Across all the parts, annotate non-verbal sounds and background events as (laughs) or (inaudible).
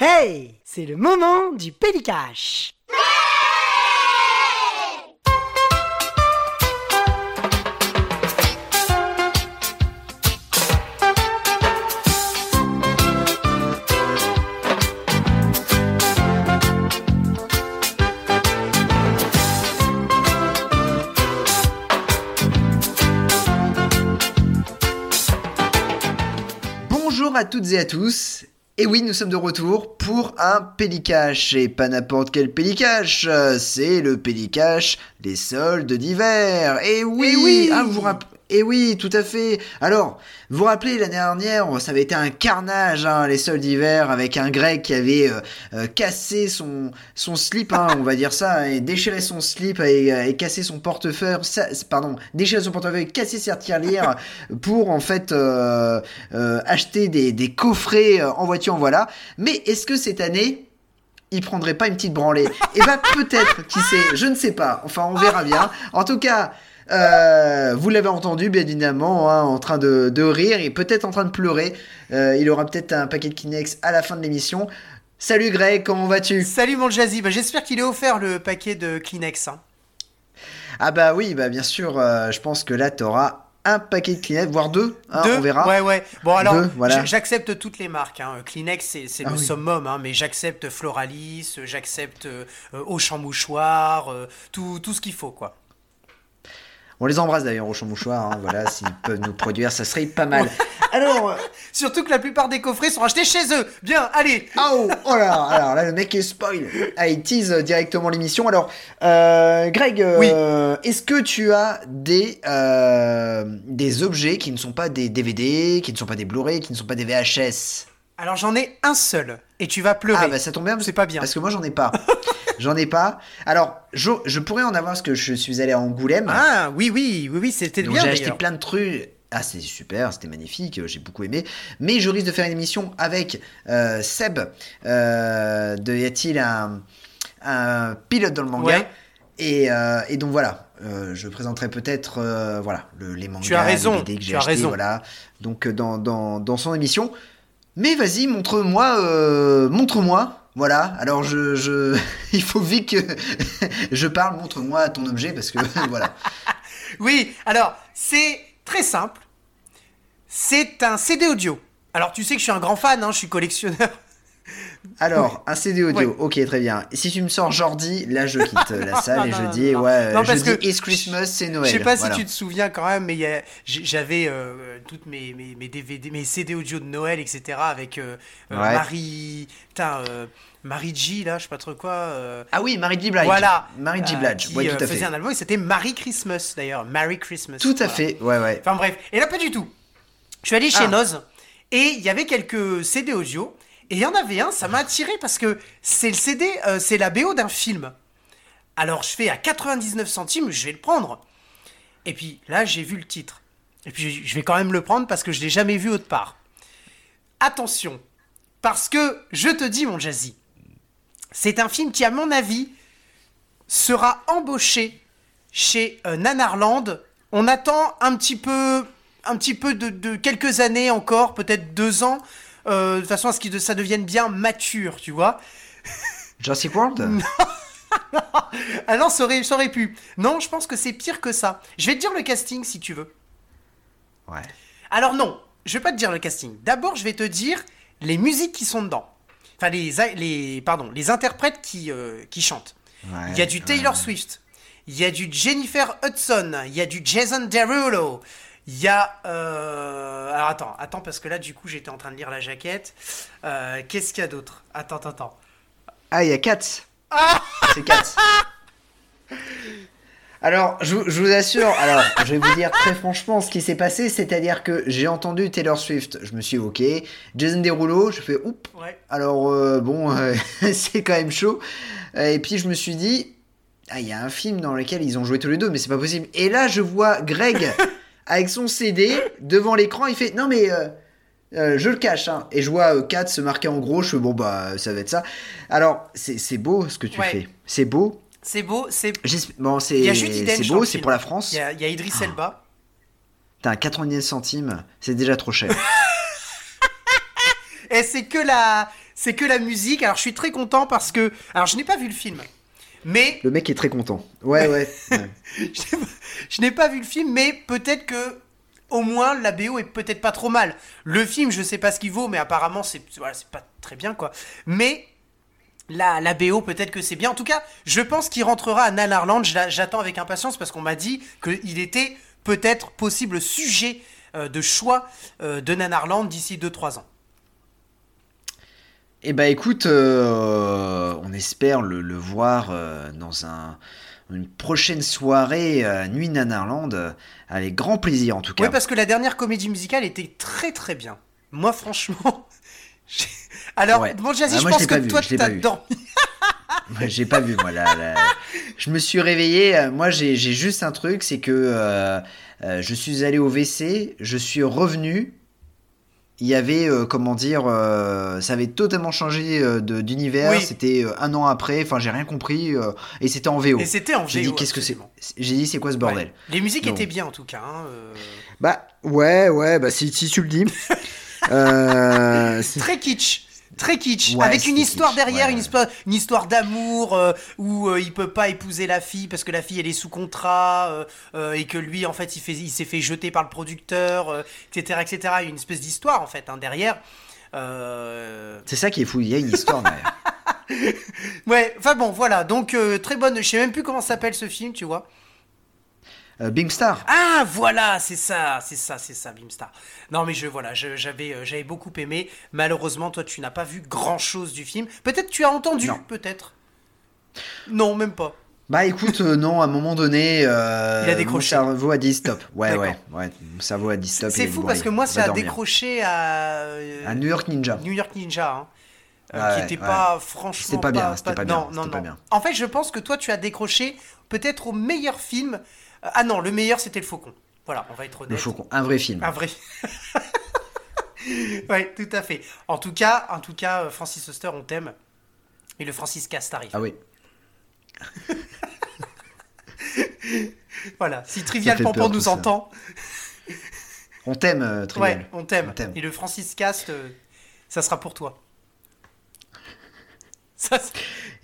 Hey, c'est le moment du Pélicache. Bonjour à toutes et à tous. Et oui, nous sommes de retour pour un pélicache. Et pas n'importe quel pélicache, c'est le pélicache des soldes d'hiver. Et oui, oui. ah, vous vous Et oui, tout à fait. Alors, vous vous rappelez l'année dernière, ça avait été un carnage, hein, les soldes d'hiver, avec un grec qui avait euh, euh, cassé son, son slip, hein, on va dire ça, et déchiré son slip et, euh, et cassé son portefeuille, ça- pardon, déchiré son portefeuille, cassé sa tirelire pour en fait acheter des, des coffrets en voiture, voilà. Mais est-ce que cette année, il prendrait pas une petite branlée? Eh ben peut-être, qui sait, je ne sais pas. Enfin, on verra bien. En tout cas. Euh, vous l'avez entendu, bien évidemment, hein, en train de, de rire et peut-être en train de pleurer. Euh, il aura peut-être un paquet de Kleenex à la fin de l'émission. Salut Greg, comment vas-tu? Salut mon Jazzy, bah, j'espère qu'il est offert le paquet de Kleenex. hein. Ah bah oui, bah bien sûr, euh, je pense que là, t'auras un paquet de Kleenex, voire deux, hein, Deux on verra. Ouais, ouais. Bon, alors, voilà. j'accepte toutes les marques. hein. Kleenex, c'est Ah le oui. summum, hein, mais j'accepte Floralis, j'accepte euh, Auchan Mouchoir, euh, tout, tout ce qu'il faut, quoi. On les embrasse d'ailleurs au champ mouchoir, hein, voilà, (laughs) s'ils peuvent nous produire, ça serait pas mal. Alors, euh, Surtout que la plupart des coffrets sont achetés chez eux. Bien, allez oh, oh là, alors là, le mec est spoil. Ah, il tease directement l'émission. Alors, euh, Greg, euh, est-ce que tu as des, euh, des objets qui ne sont pas des DVD, qui ne sont pas des Blu-ray, qui ne sont pas des VHS Alors, j'en ai un seul, et tu vas pleurer. Ah bah ça tombe bien. C'est pas bien. Parce que moi j'en ai pas. (laughs) j'en ai pas. Alors, je, je pourrais en avoir parce que je suis allé à Angoulême. Ah, oui, oui, oui, oui, c'était bien, j'ai acheté plein de trucs. Ah, c'est super, c'était magnifique, j'ai beaucoup aimé. Mais je risque de faire une émission avec euh, Seb euh, de Y a-t-il un, un pilote dans le manga Ouais. et, euh, et donc voilà, euh, je présenterai peut-être euh, voilà le- les mangas, Tu as raison, les DVD que j'ai tu as achetés, raison. voilà. Donc euh, dans, dans, dans son émission. Mais vas-y, montre-moi, euh, montre-moi. Voilà. Alors je, (laughs) il faut vite que (laughs) je parle. Montre-moi ton objet parce que (laughs) voilà. Oui, alors, c'est très simple. C'est un CD audio. Alors, tu sais que je suis un grand fan, hein, je suis collectionneur. Alors, un CD audio, Ouais. ok, très bien. Si tu me sors Jordi, là je quitte la (laughs) salle et je dis, ouais, Non, je parce dis que It's Christmas, c'est Noël. Je sais pas Voilà. si tu te souviens quand même, mais j'avais euh, toutes mes, mes, mes DVD, mes CD audio de Noël, etc. avec euh, euh, Ouais. Marie. Putain, euh, Marie G, là, je sais pas trop quoi. Ah oui, Marie G. Blige. Voilà. Marie G. Blige, ouais, tout à faisait fait. un album et c'était Marie Christmas d'ailleurs. Merry Christmas. Tout à Voilà. fait, ouais, ouais. Enfin bref, et là pas du tout. Je suis allé chez Ah. Noz et il y avait quelques CD audio et il y en avait un, ça m'a attiré parce que c'est le CD, euh, c'est la BO d'un film. Alors je fais à 99 centimes, je vais le prendre. Et puis là j'ai vu le titre. Et puis je vais quand même le prendre parce que je l'ai jamais vu autre part. Attention, parce que je te dis mon Jazzy, c'est un film qui à mon avis sera embauché chez euh, Nanarland. On attend un petit peu, de quelques années encore, peut-être deux ans, euh, de façon à ce que ça devienne bien mature, tu vois. (laughs) Jurassic World Ah non, ça aurait, ça aurait pu. Non, je pense que c'est pire que ça. Je vais te dire le casting si tu veux. Ouais. Alors non, je vais pas te dire le casting. D'abord, je vais te dire les musiques qui sont dedans. Enfin, les, les, pardon, les interprètes qui, euh, qui chantent. ouais, Il y a du Taylor ouais. Swift. Il y a du Jennifer Hudson. Il y a du Jason Derulo. Il y a... euh, Alors attends, attends, parce que là, du coup, j'étais en train de lire la jaquette. Euh, Qu'est-ce qu'il y a d'autre? Attends, attends, attends. Ah, il y a Katz. Ah C'est Katz. (laughs) Alors, je, vous- je vous assure, alors, je vais vous dire très franchement ce qui s'est passé, c'est-à-dire que j'ai entendu Taylor Swift, je me suis dit, ok, Jason Derulo, je fais, oups, Ouais. Alors euh, bon, euh, (laughs) c'est quand même chaud. Et puis je me suis dit, ah il y a un film dans lequel ils ont joué tous les deux, mais c'est pas possible. Et là je vois Greg (laughs) avec son CD devant l'écran, il fait non mais euh, euh, je le cache. Hein. Et je vois euh, 4 se marquer en gros, je fais bon bah ça va être ça. Alors c'est beau ce que tu Ouais. fais, c'est beau. C'est beau, c'est... Bon c'est beau, c'est pour la France. Il y a, il y a Idris Elba. T'as un 99 centimes, c'est déjà trop cher. (laughs) Et c'est que la... c'est que la musique. Alors je suis très content parce que, alors je n'ai pas vu le film, mais Le mec est très content. Ouais, ouais. (laughs) ouais. je n'ai pas- vu le film, mais peut-être que au moins la BO est peut-être pas trop mal. Le film, je sais pas ce qu'il vaut, mais apparemment c'est voilà, c'est pas très bien quoi. Mais la, la BO, peut-être que c'est bien. En tout cas, je pense qu'il rentrera à Nanarland. J'attends avec impatience parce qu'on m'a dit qu'il était peut-être possible sujet euh, de choix euh, de Nanarland d'ici 2-3 ans. Eh ben écoute, euh, on espère le, le voir euh, dans un, une prochaine soirée euh, Nuit Nanarland avec grand plaisir en tout cas. Oui, parce que la dernière comédie musicale était très très bien. Moi, franchement. (laughs) Alors, Ouais. bon, Jazzy, Ah, je moi, je pense que vu, toi, t'as dormi. (laughs) J'ai pas vu moi là. là. Je me suis réveillé. Moi j'ai juste un truc, c'est que je suis allé au WC, je suis revenu. Il y avait euh, comment dire, euh, ça avait totalement changé euh, de- d'univers. Oui. C'était un an après. Enfin j'ai rien compris et c'était en VO. Et c'était en J'ai dit VO, qu'est-ce que c'est. J'ai dit c'est quoi ce bordel Ouais. Les musiques étaient bien en tout cas. hein, Bah ouais ouais bah si, si tu le dis. (laughs) Très kitsch. Très kitsch, Ouais, avec une histoire kitsch, derrière, ouais, une histoire, une histoire d'amour euh, où euh, il peut pas épouser la fille parce que la fille elle est sous contrat euh, euh, et que lui en fait il fait, il s'est fait jeter par le producteur, etc., etc. Il y a une espèce d'histoire en fait hein, derrière. C'est ça qui est fou. Il y a une histoire derrière. (laughs) Ouais, enfin bon, voilà. Donc très bonne. Je sais même plus comment s'appelle ce film, tu vois. Euh, Bing Star. Ah voilà, c'est ça, c'est ça, c'est ça, Bimstar. Non mais je voilà, j'avais euh, j'avais beaucoup aimé. Malheureusement, toi tu n'as pas vu grand chose du film. Peut-être tu as entendu, Non. peut-être. Non, même pas. Bah écoute, euh, non, à un moment donné, euh, Il a décroché. mon cerveau a dit stop. Ouais, ouais, ouais, mon cerveau a dit stop. C'est dit, fou parce que moi ça a dormir. décroché à euh, À New York Ninja. New York Ninja, hein, qui était ouais. pas franchement C'était pas bien, c'était pas bien, non, c'était non, pas non. bien. En fait, je pense que toi tu as décroché peut-être au meilleur film. Euh, Ah non, le meilleur c'était le Faucon. Voilà, on va être honnête. Le Faucon, un vrai film. Un vrai. (laughs) ouais, tout à fait. En tout cas, en tout cas, euh, Francis Huster, on t'aime. Et le Francis Cast arrive. Ah oui. (laughs) Voilà. Si Trivial Pampan nous entend, On t'aime, euh, Trivial. ouais, on t'aime. On t'aime. Et le Francis Cast, euh, ça sera pour toi. Ça, c'est-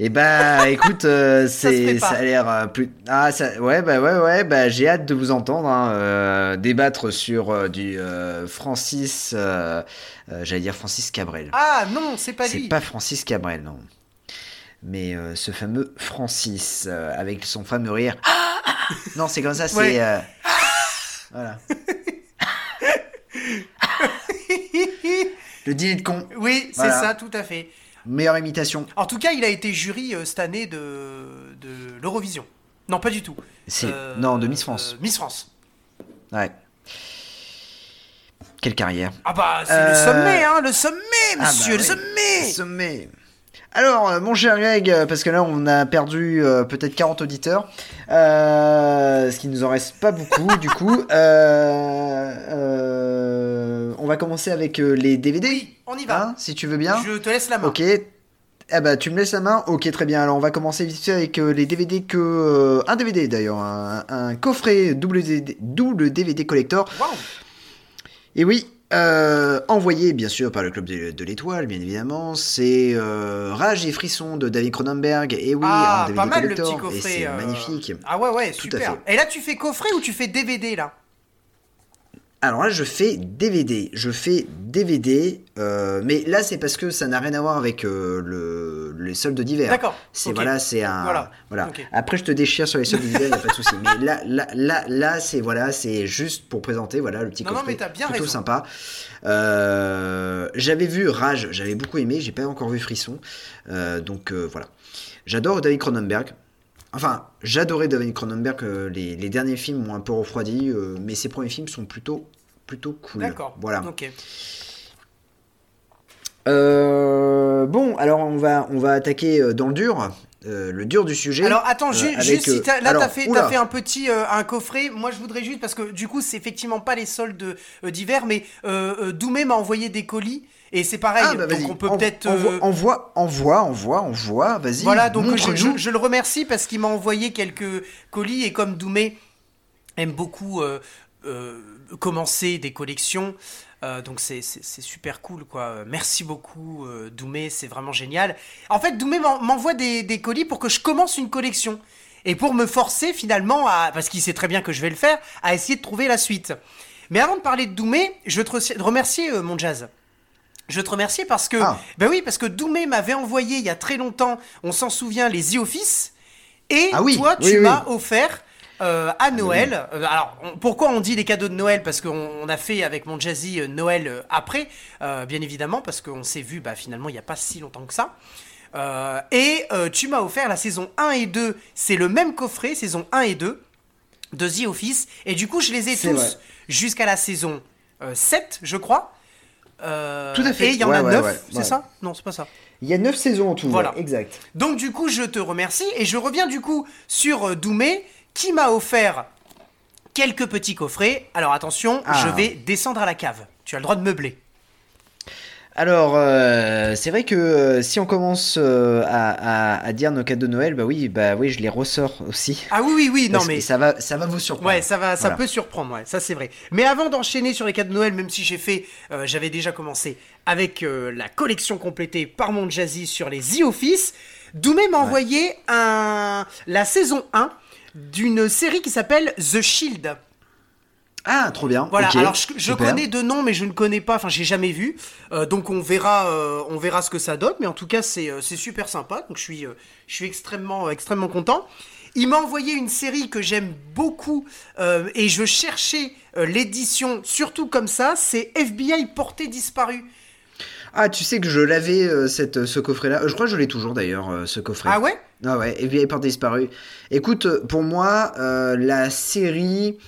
Et bah écoute, euh, c'est ça a l'air euh, plus. Ah ça, ouais bah ouais ouais bah j'ai hâte de vous entendre hein, euh, débattre sur du Francis, j'allais dire Francis Cabrel. Ah non, c'est pas C'est lui. pas Francis Cabrel, non. Mais ce fameux Francis, avec son fameux rire. Ah, non, c'est comme ça, (laughs) c'est. Ouais. (laughs) Voilà. (laughs) Le dîner de con. oui, c'est Voilà. ça, tout à fait. Meilleure imitation. En tout cas, il a été jury euh, cette année de, de l'Eurovision. Non, pas du tout. C'est Euh, non de Miss France. euh, Miss France. Ouais. Quelle carrière. Ah bah, c'est le sommet, hein, le sommet, Ah monsieur, bah le oui. sommet. Sommet. Alors, mon cher Greg, parce que là, on a perdu euh, peut-être 40 auditeurs, euh, ce qui nous en reste pas beaucoup, (laughs) du coup. Euh, on va commencer avec les DVD, Oui, on y va. hein, si tu veux bien. Je te laisse la main. Ok. Ah bah tu me laisses la main Ok très bien alors on va commencer vite fait avec euh, les DVD que... euh, un DVD d'ailleurs, un, un coffret double DVD, double DVD collector Waouh. et oui, euh, envoyé bien sûr par le Club de, de l'Étoile, bien évidemment. C'est euh, Rage et Frisson de David Cronenberg. Et oui, ah, en DVD pas mal le collector. petit coffret. Et c'est euh, magnifique. Ah ouais, ouais, Tout à super. fait. Et là, tu fais coffret ou tu fais DVD là? Alors là, je fais DVD. Je fais DVD. euh, mais là, c'est parce que ça n'a rien à voir avec euh, le, les soldes d'hiver. D'accord. C'est voilà, c'est un Voilà, voilà. Après, je te déchire sur les soldes d'hiver, y a pas de souci. Mais là, là, là, là, c'est voilà, c'est juste pour présenter voilà le petit Non, non, coffret. mais t'as bien plutôt raison. sympa. Euh, j'avais vu Rage, j'avais beaucoup aimé. J'ai pas encore vu Frisson, donc voilà. J'adore David Cronenberg. Enfin, j'adorais David Cronenberg. euh, les, les derniers films m'ont un peu refroidi, euh, mais ses premiers films sont plutôt plutôt cool. D'accord. Voilà. Ok. Euh, bon, alors on va on va attaquer dans le dur, euh, le dur du sujet. Alors attends, ju- juste si là t'as fait, t'as fait un petit un coffret. Moi je voudrais juste parce que du coup c'est effectivement pas les soldes d'hiver, mais Doumé m'a envoyé des colis et c'est pareil. Ah, bah, donc on peut En- peut-être. envoie, euh, envoie, envoie, envoie, envoie, vas-y. Voilà, donc je, montre-nous. je- je le remercie parce qu'il m'a envoyé quelques colis et comme Doumé aime beaucoup euh, euh, commencer des collections, donc c'est super cool quoi. Merci beaucoup Doumé, c'est vraiment génial. En fait Doumé m'envoie des, des, colis pour que je commence une collection. Et pour me forcer finalement à, parce qu'il sait très bien que je vais le faire, à essayer de trouver la suite. Mais avant de parler de Doumé, je veux te remercier euh, mon jazz. Je te remercier parce que, ah. ben oui, parce que Doumé m'avait envoyé il y a très longtemps, on s'en souvient, les The Office. Et ah toi, tu m'as offert euh, à Noël. Euh, alors, pourquoi on dit les cadeaux de Noël? Parce qu'on a fait avec mon Jazzy euh, Noël après, bien évidemment, parce qu'on s'est vu bah, finalement il n'y a pas si longtemps que ça. et tu m'as offert la saison 1 et 2, c'est le même coffret, saison 1 et 2 de The Office. Et du coup, je les ai tous jusqu'à la saison 7, je crois. Tout à fait. Et il y en a 9, c'est ça? Non, c'est pas ça. Il y a 9 saisons en tout. Voilà. exact. Donc du coup, je te remercie et je reviens du coup sur Doumé qui m'a offert quelques petits coffrets. Alors attention, ah. je vais descendre à la cave. Tu as le droit de meubler. Alors, euh, c'est vrai que euh, si on commence euh, à, dire nos cadeaux de Noël, bah oui, bah oui, je les ressors aussi. Ah oui, oui, oui, non mais ça va, ça va vous surprendre. Ouais, ça va, ça peut surprendre, ouais, ça c'est vrai. Mais avant d'enchaîner sur les cadeaux de Noël, même si j'ai fait, j'avais déjà commencé avec la collection complétée par mon Jazzy sur les The Office, Doumé m'a envoyé un la saison 1 d'une série qui s'appelle The Shield. Ah, trop bien. Voilà. alors je, connais deux noms, mais je ne connais pas. Enfin, j'ai jamais vu. Euh, donc on verra, euh, on verra ce que ça donne. Mais en tout cas, c'est euh, super sympa. Donc je suis, je suis extrêmement, extrêmement content. Il m'a envoyé une série que j'aime beaucoup et je cherchais l'édition, surtout comme ça. C'est FBI porté disparu. Ah, tu sais que je l'avais, euh, cette, ce coffret-là. Je crois que je l'ai toujours d'ailleurs, euh, ce coffret. Ah ouais? Ah ouais, et vieille porte disparu. Écoute, pour moi, la série.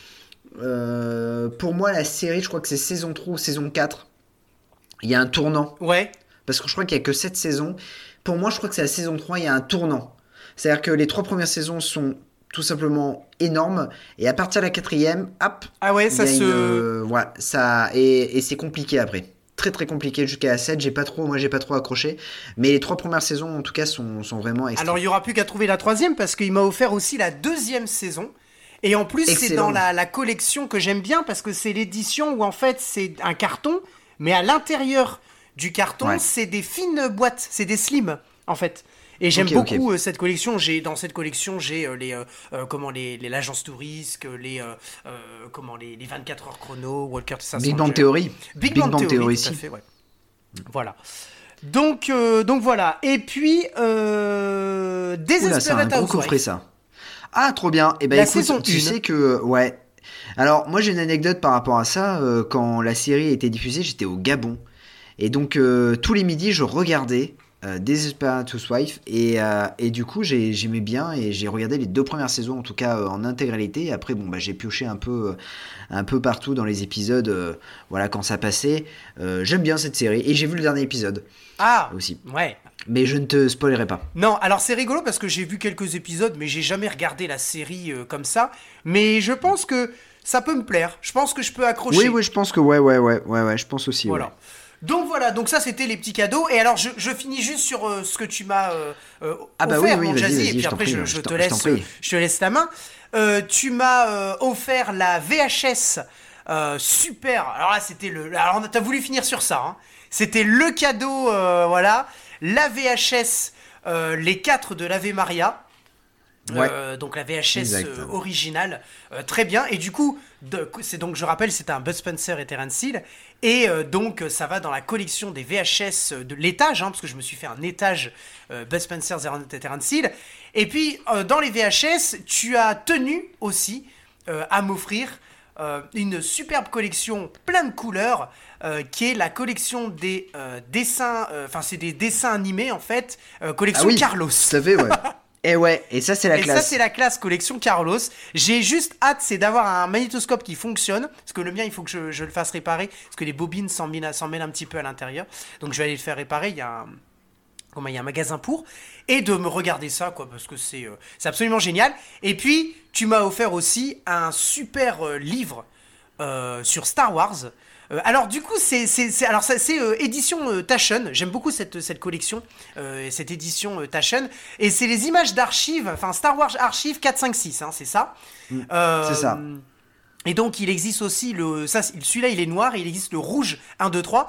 Pour moi, la série, je crois que c'est saison 3 ou saison 4. Il y a un tournant. Ouais. Parce que je crois qu'il n'y a que 7 saisons. Pour moi, je crois que c'est la saison 3, il y a un tournant. C'est-à-dire que les trois premières saisons sont tout simplement énormes. Et à partir de la quatrième, hop. Ah ouais, ça se. ouais, ça. Et, et c'est compliqué après très très compliqué jusqu'à la 7. J'ai pas trop, moi j'ai pas trop accroché. Mais les trois premières saisons en tout cas sont, sont vraiment extra. Alors il y aura plus qu'à trouver la troisième parce qu'il m'a offert aussi la deuxième saison. Et en plus c'est dans la, la, collection que j'aime bien parce que c'est l'édition où en fait c'est un carton, mais à l'intérieur du carton c'est des fines boîtes, c'est des slims en fait. Et j'aime beaucoup euh, cette collection. J'ai dans cette collection, j'ai euh, les euh, comment les l'agence de risque, les comment les, les, 24 heures chrono, Walker Big Bang Theory. Big, Bang, Bang Theory, tout à fait, ouais. Voilà. Donc donc voilà. Et puis euh, c'est un gros coffret ça. Ah trop bien. Et eh ben écoute, tu sais que ouais. Alors moi j'ai une anecdote par rapport à ça. quand la série été diffusée, j'étais au Gabon. Et donc tous les midis, je regardais euh, Desperate Housewife et, euh, et du coup j'aimais bien et j'ai regardé les deux premières saisons en tout cas euh, en intégralité et après bon bah j'ai pioché un peu un peu partout dans les épisodes voilà quand ça passait j'aime bien cette série et j'ai vu le dernier épisode ah aussi ouais mais je ne te spoilerai pas non alors c'est rigolo parce que j'ai vu quelques épisodes mais j'ai jamais regardé la série comme ça mais je pense que ça peut me plaire je pense que je peux accrocher oui oui je pense que ouais ouais ouais ouais ouais je pense aussi voilà donc voilà, donc ça c'était les petits cadeaux. Et alors je, finis juste sur euh, ce que tu m'as euh, euh, ah bah offert, mon Jazzy, et puis après je, te laisse, je te laisse ta main. tu m'as offert la VHS super. Alors là c'était le. Alors t'as voulu finir sur ça. Hein. C'était le cadeau, voilà, la VHS, les quatre de l'Ave Maria. donc la VHS originale, très bien. Et du coup, c'est donc je rappelle, c'était un Bud Spencer et Terence Hill. Et euh, donc, ça va dans la collection des VHS de l'étage, hein, parce que je me suis fait un étage euh, Bud Spencer et Terence Hill. Et puis, euh, dans les VHS, tu as tenu aussi à m'offrir une superbe collection plein de couleurs, qui est la collection des dessins, enfin, c'est des dessins animés en fait, collection ah oui, Carlos. Ça fait, ouais. (laughs) Et ouais, et ça c'est la classe. Et ça c'est la classe collection Carlos. J'ai juste hâte, c'est d'avoir un magnétoscope qui fonctionne, parce que le mien il faut que je, le fasse réparer, parce que les bobines s'en mêlent, un petit peu à l'intérieur. Donc je vais aller le faire réparer. Il y a un, comment, il y a un magasin pour et de me regarder ça quoi, parce que c'est euh, absolument génial. Et puis tu m'as offert aussi un super euh, livre euh, sur Star Wars. Euh, alors du coup, c'est alors c'est édition Taschen. J'aime beaucoup cette, cette collection, cette édition Taschen. Et c'est les images d'archives, enfin Star Wars Archives 4, 5, 6, c'est ça. Mm. c'est ça. Et donc il existe aussi le ça celui-là il est noir et il existe le rouge 1 2 3.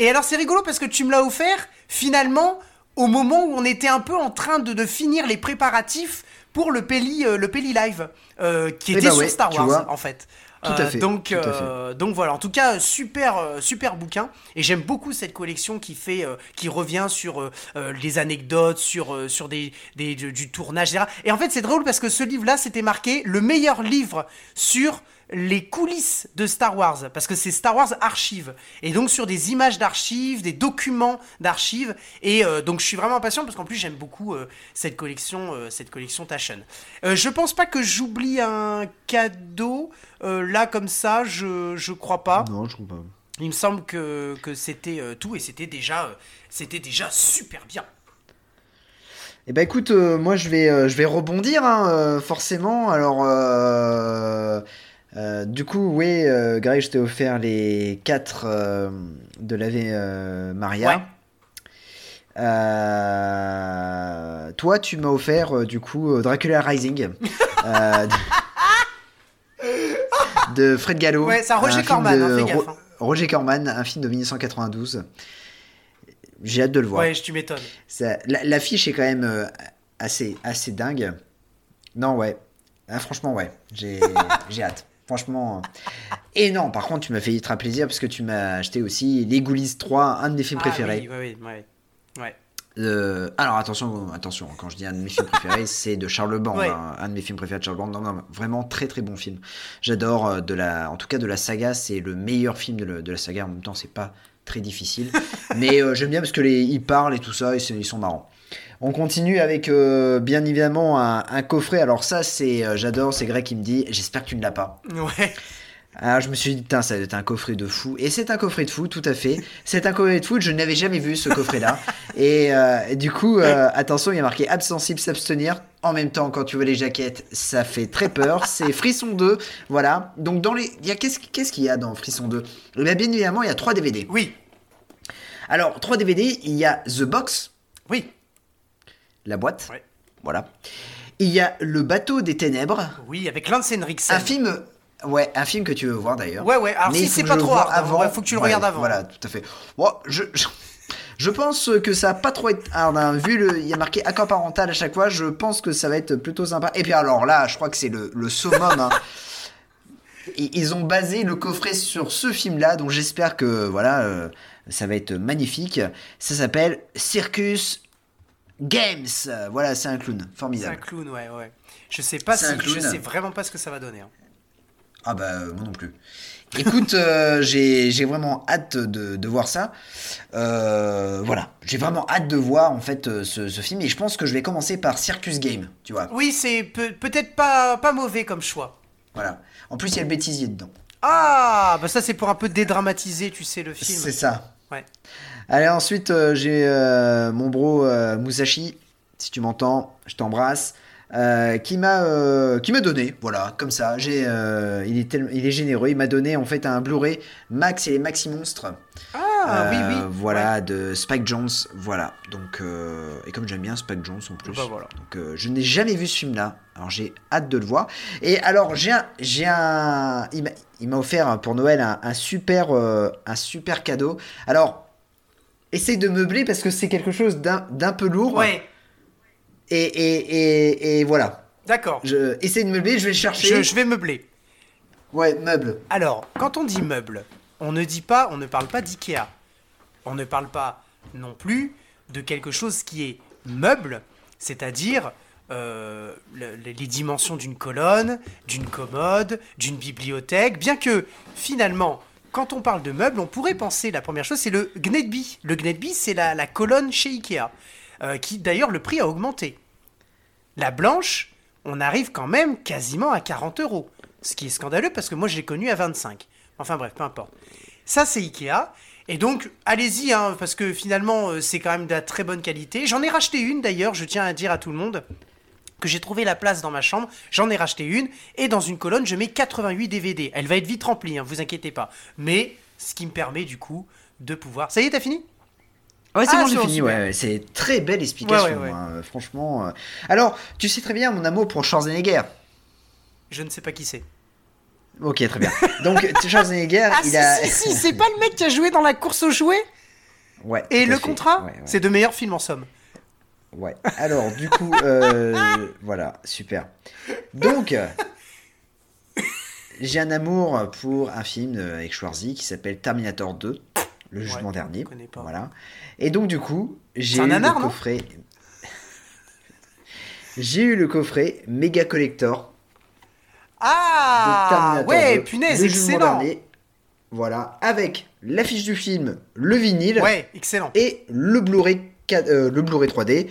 Et alors c'est rigolo parce que tu me l'as offert finalement au moment où on était un peu en train de, de finir les préparatifs pour le Peli le Peli Live euh, qui Eh était bah sur Star Wars en fait. Tout à Euh, fait, donc, tout à fait. euh, donc voilà, en tout cas, super, euh, super bouquin. Et j'aime beaucoup cette collection qui fait, euh, qui revient sur euh, euh, les anecdotes, sur, euh, sur des, des, du, du tournage, etc. Et en fait, c'est drôle parce que ce livre-là, c'était marqué le meilleur livre sur les coulisses de Star Wars, parce que c'est Star Wars Archive, et donc sur des images d'archives, des documents d'archives, et euh, donc je suis vraiment impatient parce qu'en plus j'aime beaucoup euh, cette collection, euh, cette collection Taschen. Je pense pas que j'oublie un cadeau là comme ça, je je crois pas. Non, je trouve pas. Il me semble que, que c'était tout et c'était déjà c'était déjà super bien. Eh ben écoute, moi je vais, je vais rebondir hein, forcément. Alors, euh, euh, du coup, oui, euh, Greg, je t'ai offert les 4 de l'Ave euh, Maria. Ouais. Euh, toi, tu m'as offert euh, du coup euh, Dracula Rising euh, de, de Fred Gallo. Ouais, c'est un Roger Corman, de hein, fais gaffe, Ro- hein. Roger Corman, un film de 1992. J'ai hâte de le voir. Ouais, je tu m'étonnes. Ça- la- L'affiche est quand même euh, assez, assez dingue. Non, ouais. Ah, franchement, ouais. J'ai (laughs) j'ai hâte. Franchement. euh. Et non, par contre, tu m'as fait très plaisir parce que tu m'as acheté aussi Les Ghoulies 3, un de mes films Ah préférés. oui, ouais. Ouais. Euh, alors attention, attention, quand je dis un de mes films préférés, (laughs) c'est de Charles Band, Ouais. hein, un de mes films préférés de Charles Band. Non, non, vraiment très très bon film. J'adore euh, de la, en tout cas de la saga, c'est le meilleur film de, le- de la saga. En même temps, c'est pas très difficile, (laughs) mais euh, j'aime bien parce que les, ils parlent et tout ça, et ils sont marrants. On continue avec euh, bien évidemment un, un coffret. Alors ça, c'est, euh, j'adore. C'est Greg qui me dit, j'espère que tu ne l'as pas. Ouais. Alors je me suis dit, putain, ça doit être un coffret de fou. Et c'est un coffret de fou, tout à fait. C'est un coffret de fou, je n'avais jamais vu ce coffret-là. (laughs) et, euh, et du coup, attention, il y a marqué absensible, s'abstenir. En même temps, quand tu vois les jaquettes, ça fait très peur. C'est Frisson 2, voilà. Donc dans les... il y a- Qu'est-ce qu'est-ce qu'il y a dans Frisson 2 Eh bien, bien évidemment, il y a trois DVD. Oui. Alors, trois DVD, il y a The Box, Oui. La boîte. Ouais. Voilà. Il y a Le Bateau des Ténèbres, Oui, avec Lance Henriksen. un film... Ouais, un film que tu veux voir d'ailleurs. Ouais, ouais. Alors Mais si c'est que pas trop hard, avant, faut que tu le Ouais, regardes avant. Voilà, tout à fait. Bon, je, je, je pense que ça va pas trop être hard. hein. Vu le, il y a marqué accord parental à chaque fois, je pense que ça va être plutôt sympa. Et puis alors là, je crois que c'est le, le summum. hein. Ils ils ont basé le coffret sur ce film-là, donc j'espère que voilà, euh, ça va être magnifique. Ça s'appelle Circus Games. Voilà, c'est un clown, C'est un formidable. clown, ouais, ouais. Je sais pas si, un clown. je sais vraiment pas ce que ça va donner. hein. Ah bah euh, moi non plus. Écoute, euh, (laughs) j'ai vraiment hâte de, de voir ça. Euh, voilà, j'ai vraiment hâte de voir en fait ce, ce film et je pense que je vais commencer par Circus Game, tu vois. Oui, c'est peut- peut-être pas, pas mauvais comme choix. Voilà. En plus, il y a le bêtisier dedans. Ah, bah ça c'est pour un peu dédramatiser, tu sais, le film. C'est ça. Ouais. Allez, ensuite, euh, j'ai euh, mon bro euh, Musashi, si tu m'entends, je t'embrasse, euh, qui m'a euh, qui m'a donné, voilà, comme ça. J'ai, euh, il est il est généreux, il m'a donné en fait un Blu-ray Max et les Maxi Monstres. Ah, oui, oui. Voilà, de Spike Jones. Voilà. Donc, et comme j'aime bien Spike Jones en plus. Bah, voilà. Donc, je n'ai jamais vu ce film-là. Alors, j'ai hâte de le voir. Et alors, j'ai un. J'ai un il m'a- offert pour Noël un, un super, un super cadeau. Alors, essaye de meubler parce que c'est quelque chose d'un peu lourd. Ouais, Et, et, et, et voilà. d'accord. Je, essaye de meubler, je vais le chercher. Je, je vais meubler. Ouais, meuble. Alors, quand on dit meuble, on ne dit pas, on ne parle pas d'IKEA. On ne parle pas non plus de quelque chose qui est meuble, c'est-à-dire euh, le- les les dimensions d'une colonne, d'une commode, d'une bibliothèque. Bien que finalement, quand on parle de meubles, on pourrait penser la première chose, c'est le Gnedby. Le Gnedby, c'est la, la colonne chez Ikea, euh, qui d'ailleurs le prix a augmenté. La blanche, on arrive quand même quasiment à 40 euros. Ce qui est scandaleux parce que moi je l'ai connu à 25. Enfin bref, peu importe. Ça c'est Ikea. Et donc allez-y, hein, parce que finalement euh, c'est quand même de la très bonne qualité. J'en ai racheté une d'ailleurs, je tiens à dire à tout le monde que j'ai trouvé la place dans ma chambre. J'en ai racheté une. Et dans une colonne, je mets 88 DVD. Elle va être vite remplie, hein, vous inquiétez pas. Mais ce qui me permet du coup de pouvoir... Ça y est, t'as fini? Ouais, c'est Ah, bon, j'ai fini. Ouais, ouais, c'est très belle explication. Ouais, hein, euh, franchement. euh. Alors, tu sais très bien mon amour pour Schwarzenegger. Je ne sais pas qui c'est. Ok, très bien. Donc, (laughs) Schwarzenegger, Ah il si, a. si, si, c'est pas le mec qui a joué dans la course aux jouets? Ouais. Et le fait. contrat? C'est de meilleurs films en somme. Ouais. Alors, du coup, euh, voilà, super. Donc, j'ai un amour pour un film avec Schwarzy qui s'appelle Terminator 2, le jugement Ouais, dernier. je connais pas. Voilà. Et donc, du coup, j'ai eu nanar, le coffret. j'ai eu le coffret Mega Collector Ah Terminator Ouais, 2, punaise, le jugement excellent dernier. Voilà, avec l'affiche du film, le vinyle Ouais, excellent. et le Blu-ray 4 euh, le Blu-ray 3D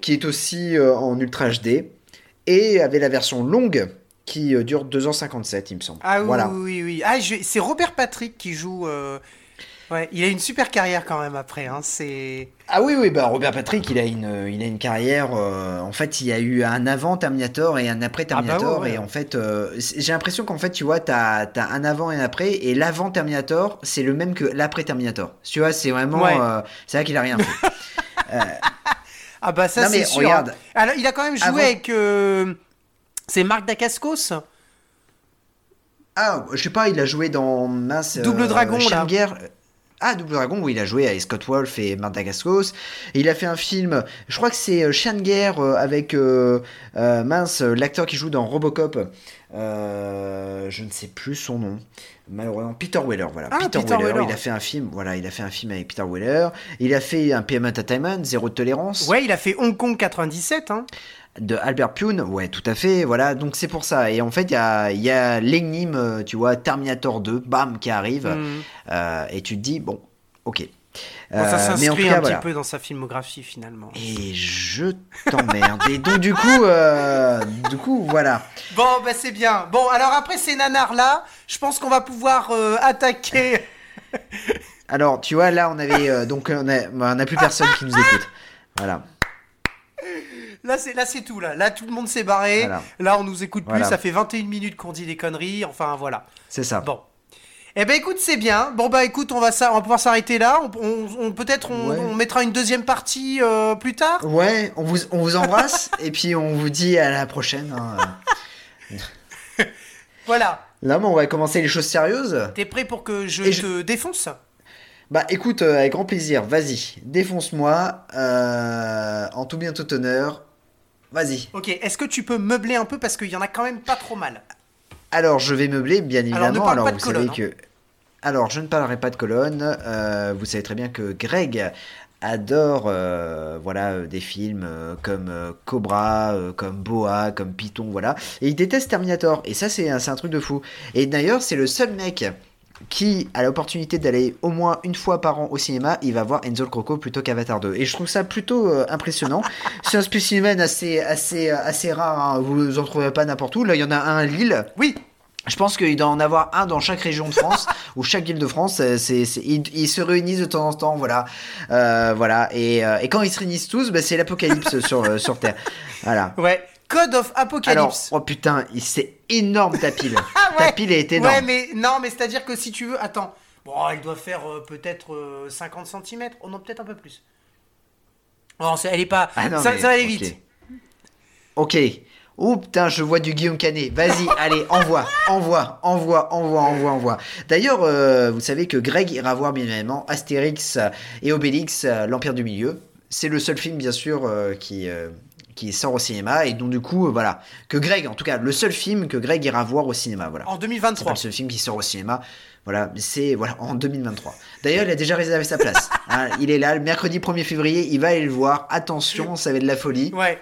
qui est aussi euh, en Ultra HD et avait la version longue qui euh, dure 2h57 il me semble. Ah oui, voilà. oui, oui. oui. Ah, je- c'est Robert Patrick qui joue... euh, Ouais, il a une super carrière quand même après. Hein. C'est... Ah oui oui bah Robert Patrick il a une il a une carrière euh, en fait il y a eu un avant Terminator et un après Terminator Ah bah ouais, ouais. et en fait euh, j'ai l'impression qu'en fait tu vois t'as as un avant et un après et l'avant Terminator c'est le même que l'après Terminator. Tu vois c'est vraiment Ouais. euh, c'est vrai qu'il a rien fait. (laughs) Ah bah ça c'est sûr. regarde. Alors il a quand même joué Avant- avec... euh, C'est Marc Dacascos Ah, je sais pas, il a joué dans mince, Double Dragon, là. guerre. Ah, Double Dragon, où il a joué avec Scott Wolf et Mark Dacascos. Et il a fait un film, je crois que c'est euh, Chien de guerre euh, avec euh, euh, mince, euh, l'acteur qui joue dans Robocop. Euh, je ne sais plus son nom. Malheureusement, Peter Weller, voilà. Ah, Peter, Peter Weller, Weller. il a fait un film, voilà, il a fait un film avec Peter Weller. Il a fait un PM Entertainment, Zéro tolérance. Ouais, il a fait Hong Kong 97. Hein. De Albert Pune, ouais, tout à fait, voilà, donc c'est pour ça. Et en fait, il y a, y a l'énigme, tu vois, Terminator 2, bam, qui arrive, Mm. euh, et tu te dis, bon, ok. Bon, ça Euh, s'inscrit un voilà. petit peu dans sa filmographie finalement. Et je t'emmerde. et donc, du coup, euh, du coup, voilà. Bon, bah c'est bien. Bon, alors après ces nanars là, je pense qu'on va pouvoir attaquer. Alors, tu vois, là, on avait, donc, on a, on a plus personne qui nous écoute. Voilà. Là c'est là c'est tout là. Là tout le monde s'est barré. Voilà. Là on nous écoute plus. Ça fait 21 minutes qu'on dit des conneries. Enfin voilà. C'est ça. Bon. Eh ben écoute c'est bien. Bon bah écoute on va ça, on va pouvoir s'arrêter là. On, on- on- peut-être on, Ouais. on mettra une deuxième partie euh, plus tard. Ouais, on vous, on vous embrasse, (laughs) et puis on vous dit à la prochaine. hein. (laughs) Voilà. Là, on va commencer les choses sérieuses. T'es prêt pour que je Et je- te défonce? Bah écoute, euh, avec grand plaisir, vas-y, défonce-moi, euh, en tout bien tout honneur, vas-y. Ok. Est-ce que tu peux meubler un peu parce qu'il y en a quand même pas trop mal? Alors je vais meubler, bien Alors, ne évidemment, parle alors, pas de vous colonne, savez que... Alors je ne parlerai pas de colonne, euh, vous savez très bien que Greg adore euh, voilà euh, des films euh, comme euh, Cobra, comme Boa, comme Python, voilà, et il déteste Terminator, et ça c'est un, c'est un truc de fou. Et d'ailleurs c'est le seul mec qui a l'opportunité d'aller au moins une fois par an au cinéma, il va voir Enzo le Croco plutôt qu'Avatar 2. Et je trouve ça plutôt euh, impressionnant. (laughs) C'est un spécimen assez, assez, assez rare, hein. vous en trouverez pas n'importe où. Là, il y en a un à Lille. Oui. Je pense qu'il doit en avoir un dans chaque région de France (laughs) ou chaque ville de France. euh, C'est, ils, ils se réunissent de temps en temps, voilà, Euh, voilà. Et, et quand ils se réunissent tous, bah, c'est l'apocalypse sur sur Terre. Voilà. Ouais. Code of Alors, Apocalypse. oh putain, c'est énorme ta pile. (laughs) Ah ouais. Ta pile est énorme. Ouais, mais non, mais c'est-à-dire que si tu veux, attends. Bon, elle doit faire euh, peut-être euh, 50 cm. Oh non, peut-être un peu plus. Non, elle est pas. Ah non, ça, mais- ça va aller ok. vite. Ok. Oh putain, je vois du Guillaume Canet. Vas-y, (laughs) allez, envoie, envoie, envoie, envoie, envoie, envoie. D'ailleurs, euh, vous savez que Greg ira voir bien évidemment Astérix et Obélix, euh, l'Empire du Milieu. C'est le seul film, bien sûr, qui, qui sort au cinéma. Et donc, du coup, euh, voilà. Que Greg, en tout cas, le seul film que Greg ira voir au cinéma. Voilà. En C'est pas 2023. le seul film qui sort au cinéma. Voilà, c'est voilà, en 2023. D'ailleurs, il a déjà réservé sa place. (laughs) Hein, il est là, le mercredi 1er février, il va aller le voir. Attention, ça va être de la folie. Ouais.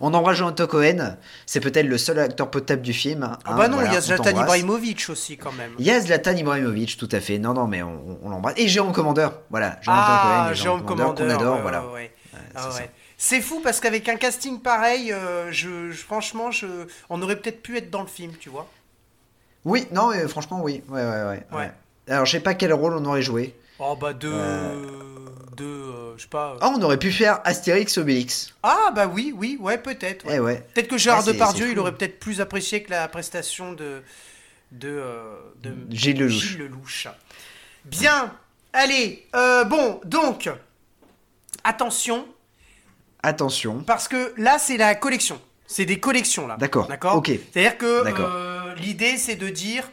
On embrasse Jonathan Cohen, c'est peut-être le seul acteur potable du film. hein, Ah bah non, voilà, il y a Zlatan. Ibrahimovic aussi, quand même. Il y a Zlatan Ibrahimovic, tout à fait. Non, non, mais on, on- l'embrasse. Et Jérôme Commandeur, voilà. Jonathan ah, Cohen et Jérôme Commandeur. qu'on adore, ouais, voilà. ouais. Ouais, Ah c'est fou parce qu'avec un casting pareil, euh, je, je- franchement, je, on aurait peut-être pu être dans le film, tu vois. Oui, non, mais franchement, oui. Ouais, ouais, ouais. Alors, je sais pas quel rôle on aurait joué. Oh bah de, Euh. de, euh, je sais pas. Ah, on aurait pu faire Astérix Obélix. Ah bah oui, oui, ouais, peut-être. ouais. Eh ouais. Peut-être que Gérard Ah, Depardieu, il aurait peut-être plus apprécié que la prestation de de, euh, de Gilles Lelouch. Gilles Lelouch. Bien. Allez. euh, bon, donc attention, Attention. parce que là, c'est la collection. C'est des collections là. D'accord, D'accord. ok. C'est-à-dire que euh, l'idée c'est de dire,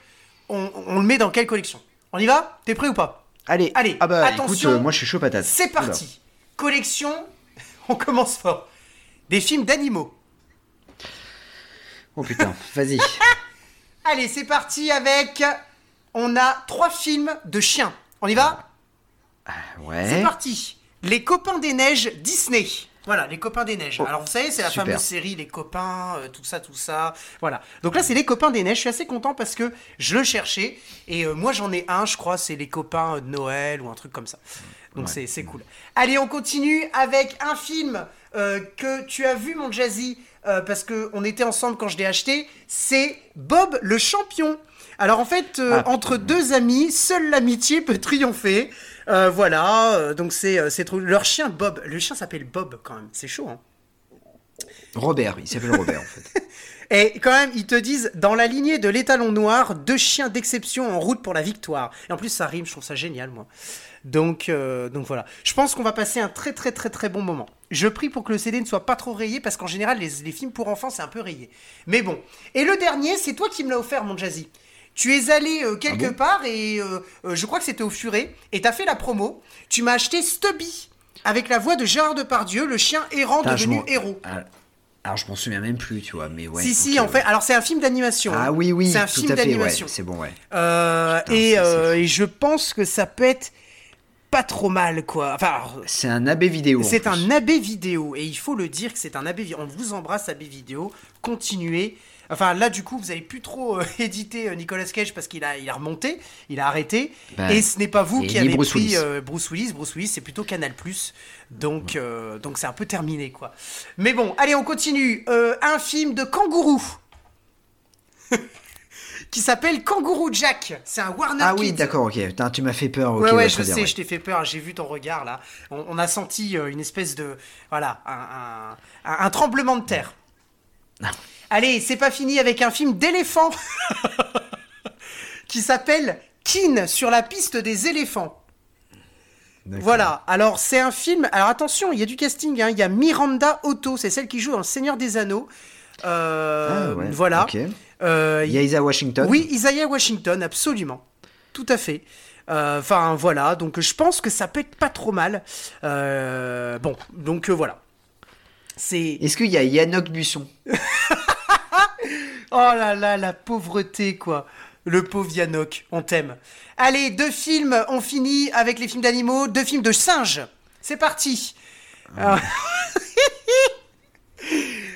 on, on le met dans quelle collection? On y va? T'es prêt ou pas? Allez, Allez, ah bah attention. écoute, euh, moi je suis chaud patate. C'est parti. Collection, (laughs) on commence fort. Des films d'animaux. Oh putain, (laughs) vas-y. (laughs) Allez, c'est parti avec. On a trois films de chiens. On y va? C'est Ouais. parti. Les copains des neiges Disney. Voilà, les copains des neiges. Alors vous savez, c'est la Oh, super. fameuse série Les copains, euh, tout ça, tout ça. Voilà. Donc là, c'est les copains des neiges. Je suis assez content parce que je le cherchais et euh, moi j'en ai un, je crois, c'est les copains de Noël ou un truc comme ça. Donc c'est c'est cool. Allez, on continue avec un film euh, que tu as vu, mon Jazzy, euh, parce que on était ensemble quand je l'ai acheté. C'est Bob le champion. Alors en fait, euh, Ah. entre deux amis, seule l'amitié peut triompher. Euh, voilà, euh, donc c'est euh, c'est trop. Leur chien Bob, le chien s'appelle Bob quand même. C'est chaud. Hein. Robert, il s'appelle Robert en fait. (laughs) Et quand même, ils te disent, dans la lignée de l'étalon noir, deux chiens d'exception en route pour la victoire. Et en plus, ça rime, je trouve ça génial, moi. Donc, euh, donc voilà. Je pense qu'on va passer un très très très très bon moment. Je prie pour que le CD ne soit pas trop rayé, parce qu'en général, les, les films pour enfants, c'est un peu rayé. Mais bon. Et le dernier, c'est toi qui me l'as offert, mon Jazzy. Tu es allé euh, quelque Ah bon part, et euh, euh, je crois que c'était au Furet, et t'as fait la promo. Tu m'as acheté Stubby, avec la voix de Gérard Depardieu, le chien errant Putain, je devenu m'en- héros. Ah, Alors je m'en souviens même plus, tu vois, mais ouais. si, si, ok, en fait, ouais. alors c'est un film d'animation. hein. Ah oui, oui, C'est un tout film à fait, ouais, d'animation. c'est bon, ouais. Euh, Putain, et, ça, c'est euh, fou. et je pense que ça peut être pas trop mal, quoi. Enfin, alors, C'est un AB vidéo. en c'est plus. un AB vidéo, et il faut le dire que c'est un AB vidéo. On vous embrasse, AB vidéo. Continuez. Enfin, là, du coup, vous avez plus trop euh, (laughs) édité euh, Nicolas Cage parce qu'il a, il a remonté, il a arrêté. Bah, et ce n'est pas vous qui avez Bruce pris Willis. euh, Bruce Willis. Bruce Willis, c'est plutôt Canal+. Donc, euh, donc c'est un peu terminé, quoi. Mais bon, allez, on continue. Un film de kangourou. (laughs) qui s'appelle Kangourou Jack. C'est un Warner Ah oui, d'accord, ok. Putain, tu m'as fait peur. ok, ouais, ouais, je sais, ouais. je t'ai fait peur, j'ai vu ton regard là. On, on a senti une espèce de. Voilà, un, un- un- un tremblement de terre. Allez, c'est pas fini avec un film d'éléphant (laughs) qui s'appelle Kin sur la piste des éléphants. Voilà, alors c'est un film. Alors attention, il y a du casting, hein. il y a Miranda Otto, c'est celle qui joue dans Le Seigneur des Anneaux. Euh, Ah ouais, Voilà. ok. Euh, Il y a Isa Washington. oui, Isaiah Washington, absolument. Tout à fait. Euh, Enfin, voilà, donc je pense que ça peut être pas trop mal. Bon, donc voilà. C'est. Est-ce qu'il y a Yannock Buisson? (laughs) Oh là là, la pauvreté, quoi. Le pauvre Yannock, on t'aime. Allez, deux films, on finit avec les films d'animaux, deux films de singes. C'est parti. (laughs)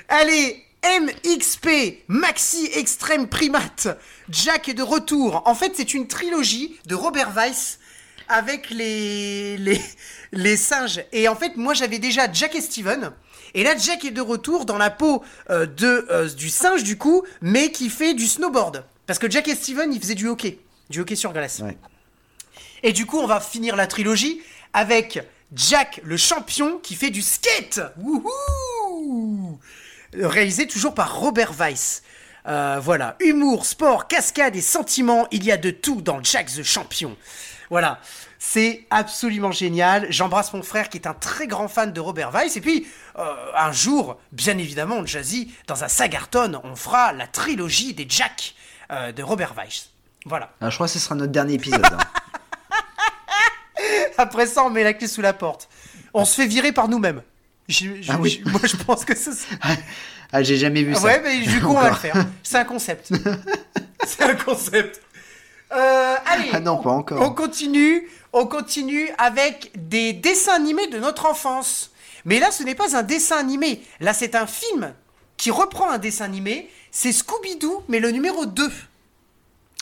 Allez, MXP, Maxi Extrême Primate, Jack est de retour. En fait, c'est une trilogie de Robert Weiss avec les, les, les singes. Et en fait, moi, j'avais déjà Jack et Steven. Et là, Jack est de retour dans la peau euh, de, euh, du singe, du coup, mais qui fait du snowboard. Parce que Jack et Steven, ils faisaient du hockey. Du hockey sur glace. Ouais. Et du coup, on va finir la trilogie avec Jack le champion qui fait du skate. Wouhou Réalisé toujours par Robert Weiss. Euh, voilà, humour, sport, cascade et sentiments, il y a de tout dans Jack the Champion. Voilà, c'est absolument génial. J'embrasse mon frère qui est un très grand fan de Robert Weiss. Et puis, euh, un jour, bien évidemment, Jazzy, dans un Sagarton, on fera la trilogie des Jack euh, de Robert Weiss. Voilà. Ah, je crois que ce sera notre dernier épisode. hein. (laughs) Après ça, on met la clé sous la porte. On se fait virer par nous-mêmes. Ah oui. Moi, je pense que c'est ça. ah, j'ai jamais vu ça. Ouais, mais du coup, on va le faire. C'est un concept. (laughs) C'est un concept. Euh, allez. Ah non, pas encore. On continue. On continue avec des dessins animés de notre enfance. Mais là, ce n'est pas un dessin animé. Là, c'est un film qui reprend un dessin animé. C'est Scooby-Doo, mais le numéro 2.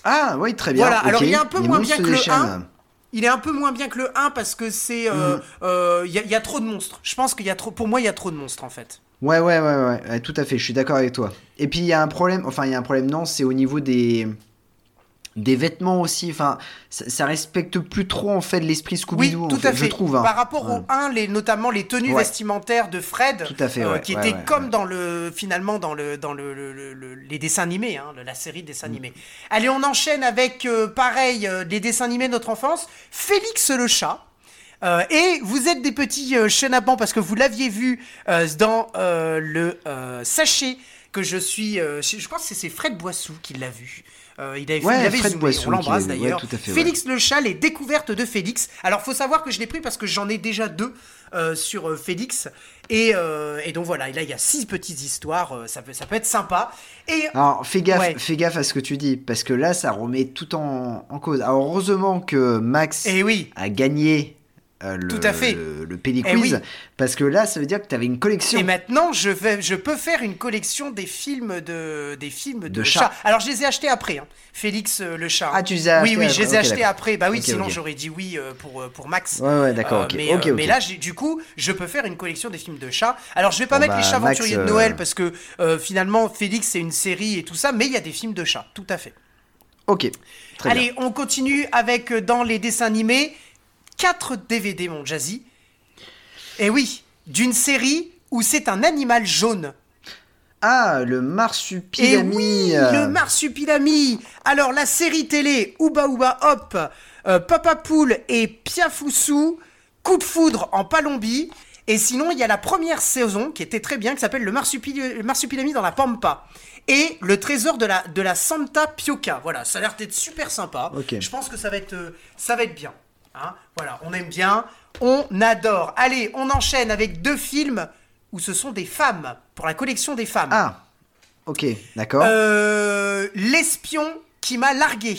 Ah, oui, très bien. Voilà, alors il est un peu Les moins bien que le chaînes. 1. Il est un peu moins bien que le 1 parce que c'est. euh, Mm. euh, Il y, a- il y a trop de monstres. Je pense qu'il y a trop. Pour moi, il y a trop de monstres en fait. Ouais, ouais, ouais, ouais, ouais, tout à fait, je suis d'accord avec toi. Et puis il y a un problème, enfin il y a un problème, non, c'est au niveau des des vêtements aussi, enfin ça, ça respecte plus trop en fait l'esprit Oui, Scooby-Doo, en tout fait, à fait. je trouve. hein. Par rapport Ouais. au 1, les, notamment les tenues Ouais. vestimentaires de Fred, Tout à fait, euh, ouais, qui étaient comme dans le finalement dans le dans le, le- le- le- les dessins animés, hein, la série de dessins animés. Allez, on enchaîne avec euh, pareil euh, des dessins animés de notre enfance. Félix le chat. Euh, et vous êtes des petits euh, chenapans parce que vous l'aviez vu euh, dans le sachet que je suis. je pense que c'est Fred Boissou qui l'a vu. Euh, il avait, Ouais, il avait Fred zoomé, on l'embrasse d'ailleurs. ouais, Félix Le Chat, les découvertes de Félix. Alors, faut savoir que je l'ai pris parce que j'en ai déjà deux euh, sur euh, Félix. Et, et donc voilà, et là, il y a six petites histoires. ça, peut, ça peut être sympa. Et Alors, fais gaffe, fais gaffe à ce que tu dis, parce que là, ça remet tout en, en cause. Alors, heureusement que Max et oui, a gagné euh, le, Tout à fait. le, le Eh Quiz, oui. parce que là, ça veut dire que tu avais une collection. Et maintenant, je, vais, je peux faire une collection des films de, des films de, De chats. chats. Alors, je les ai achetés après, hein. Félix euh, le chat. Ah, tu les as Oui, oui, je les ai achetés après. Bah oui, Ok, sinon j'aurais dit oui euh, pour, pour Max. Ouais, ouais, d'accord, mais, mais là, du coup, je peux faire une collection des films de chats. Alors, je vais pas Bon, mettre bah, les chats Max, aventuriers de Noël parce que finalement, Félix, c'est une série et tout ça, mais il y a des films de chats, tout à fait. Ok, très Allez, on continue avec dans les dessins animés 4 DVD, mon Jazzy. Et oui, d'une série où c'est un animal jaune. Ah, le Et marsupilami. oui, le marsupilami. Alors la série télé Ouba Ouba Hop, euh, Papa Poule et Piafoussou, Coup de foudre en Palombie. Et sinon, il y a la première saison qui était très bien, qui s'appelle le, Marsupil- le marsupilami dans la Pampa. Et le trésor de la, de la Santa Pioca. Voilà, ça a l'air d'être super sympa. Je pense que ça va être, euh, ça va être bien. Hein voilà, on aime bien, on adore. Allez, on enchaîne avec deux films où ce sont des femmes, pour la collection des femmes. Ah, ok, d'accord. Euh, L'espion qui m'a largué.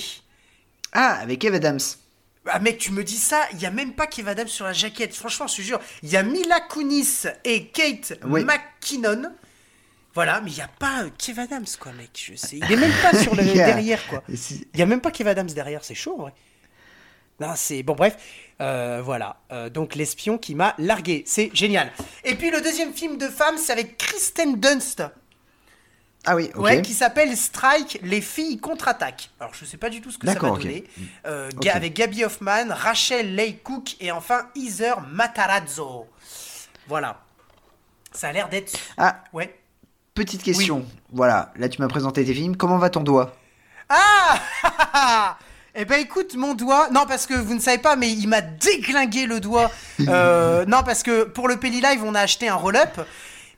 Ah, avec Eve Adams. Ah mec, tu me dis ça, il y a même pas Kev Adams sur la jaquette. Franchement, je te jure, il y a Mila Kunis et Kate Oui. McKinnon. Voilà, mais il y a pas euh, Kev Adams quoi, mec. Je sais, il est même pas (laughs) sur le Yeah. derrière quoi. Il y a même pas Kev Adams derrière, c'est chaud, ouais. Non, c'est bon, bref, Euh, voilà. Euh, donc l'espion qui m'a largué, c'est génial. Et puis le deuxième film de femme, c'est avec Kristen Dunst. Ah oui, ok. Ouais, qui s'appelle Strike, les filles contre-attaquent. Alors, je sais pas du tout ce que ça va D'accord, ok. donner. Euh, ga- Avec Gabby Hoffman, Rachel Leigh Cook et enfin Heather Matarazzo. Voilà. Ça a l'air d'être. Ah, Ouais. petite question. Voilà, là tu m'as présenté tes films. Comment va ton doigt? Ah (laughs) Eh ben écoute, mon doigt. Non, parce que vous ne savez pas, mais il m'a déglingué le doigt. Euh, (laughs) non, parce que pour le Pelli Live, on a acheté un roll-up.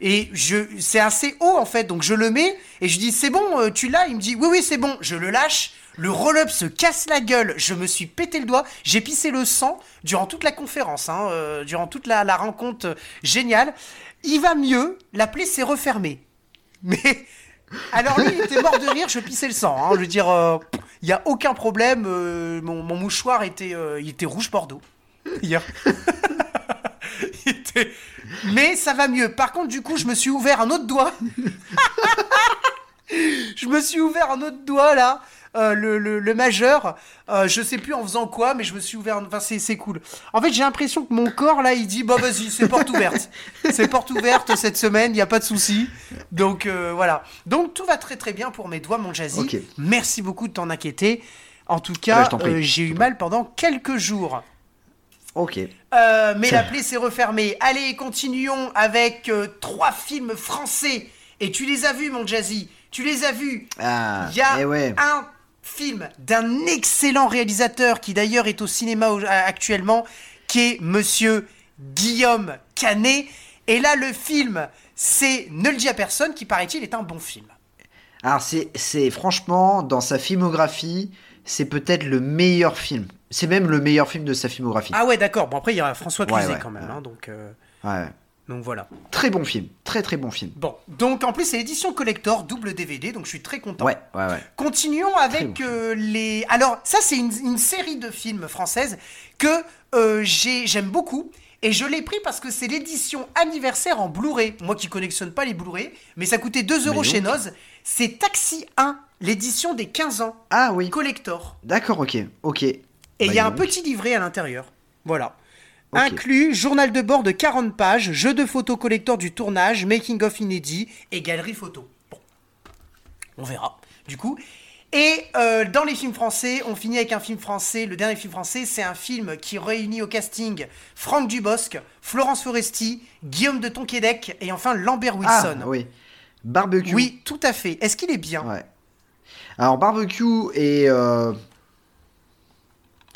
Et je, c'est assez haut en fait, donc je le mets et je dis c'est bon, euh, tu l'as? Il me dit oui oui c'est bon. Je le lâche, le roll-up se casse la gueule. Je me suis pété le doigt, j'ai pissé le sang durant toute la conférence, hein, euh, durant toute la, la rencontre euh, géniale. Il va mieux, la plaie s'est refermée. (laughs) Mais alors lui, il était mort de rire, je pissais le sang. hein. Je veux dire, euh, il n'y a aucun problème. euh, mon, mouchoir était, euh, il était rouge bordeaux. Hier. (laughs) Mais ça va mieux. Par contre, du coup, je me suis ouvert un autre doigt. (laughs) je me suis ouvert un autre doigt là. Euh, le, le- le majeur, Euh, je sais plus en faisant quoi, mais je me suis ouvert. Enfin, c'est c'est cool. En fait, j'ai l'impression que mon corps là, il dit bah vas-y, c'est porte ouverte. (laughs) c'est porte ouverte cette semaine, il y a pas de souci. Donc euh, voilà. Donc tout va très très bien pour mes doigts, mon jazzy. Merci beaucoup de t'en inquiéter. En tout Ah cas, bah, prie. euh, j'ai eu mal pendant quelques jours. Ok. Euh, mais la plaie s'est refermée. Allez, continuons avec euh, trois films français. Et tu les as vus, mon Jazzy. Tu les as vus. Ah, Il y a eh ouais. un film d'un excellent réalisateur qui d'ailleurs est au cinéma actuellement, qui est Monsieur Guillaume Canet. Et là, le film, c'est Ne le dis à personne, qui paraît-il est un bon film. Alors c'est, franchement dans sa filmographie, c'est peut-être le meilleur film. C'est même le meilleur film de sa filmographie. Ah ouais, d'accord. Bon, après, il y a François Ouais, Cluzet ouais, quand même. ouais. hein, donc, euh, Ouais. Donc voilà. Très bon film, très très bon film. Bon, donc en plus, c'est l'édition collector, double DVD, donc je suis très content. Ouais, ouais, ouais. Continuons avec bon euh, les. Alors, ça, c'est une, une série de films françaises que euh, j'ai- j'aime beaucoup. Et je l'ai pris parce que c'est l'édition anniversaire en Blu-ray. Moi qui collectionne pas les Blu-ray, mais ça coûtait 2 euros chez. Noz. C'est Taxi 1, l'édition des 15 ans, Ah oui, collector. d'accord, ok, ok. Et il Bah, y a un petit livret à l'intérieur. Voilà. Inclus journal de bord de 40 pages, jeu de photos collector du tournage, making of inédit et galerie photo. Bon. On verra. Du coup. Et euh, dans les films français, on finit avec un film français. Le dernier film français, c'est un film qui réunit au casting Franck Dubosc, Florence Foresti, Guillaume de Tonquédec et enfin Lambert Ah Wilson. oui. Barbecue. Oui, tout à fait. Est-ce qu'il est bien? Ouais. Alors barbecue et euh,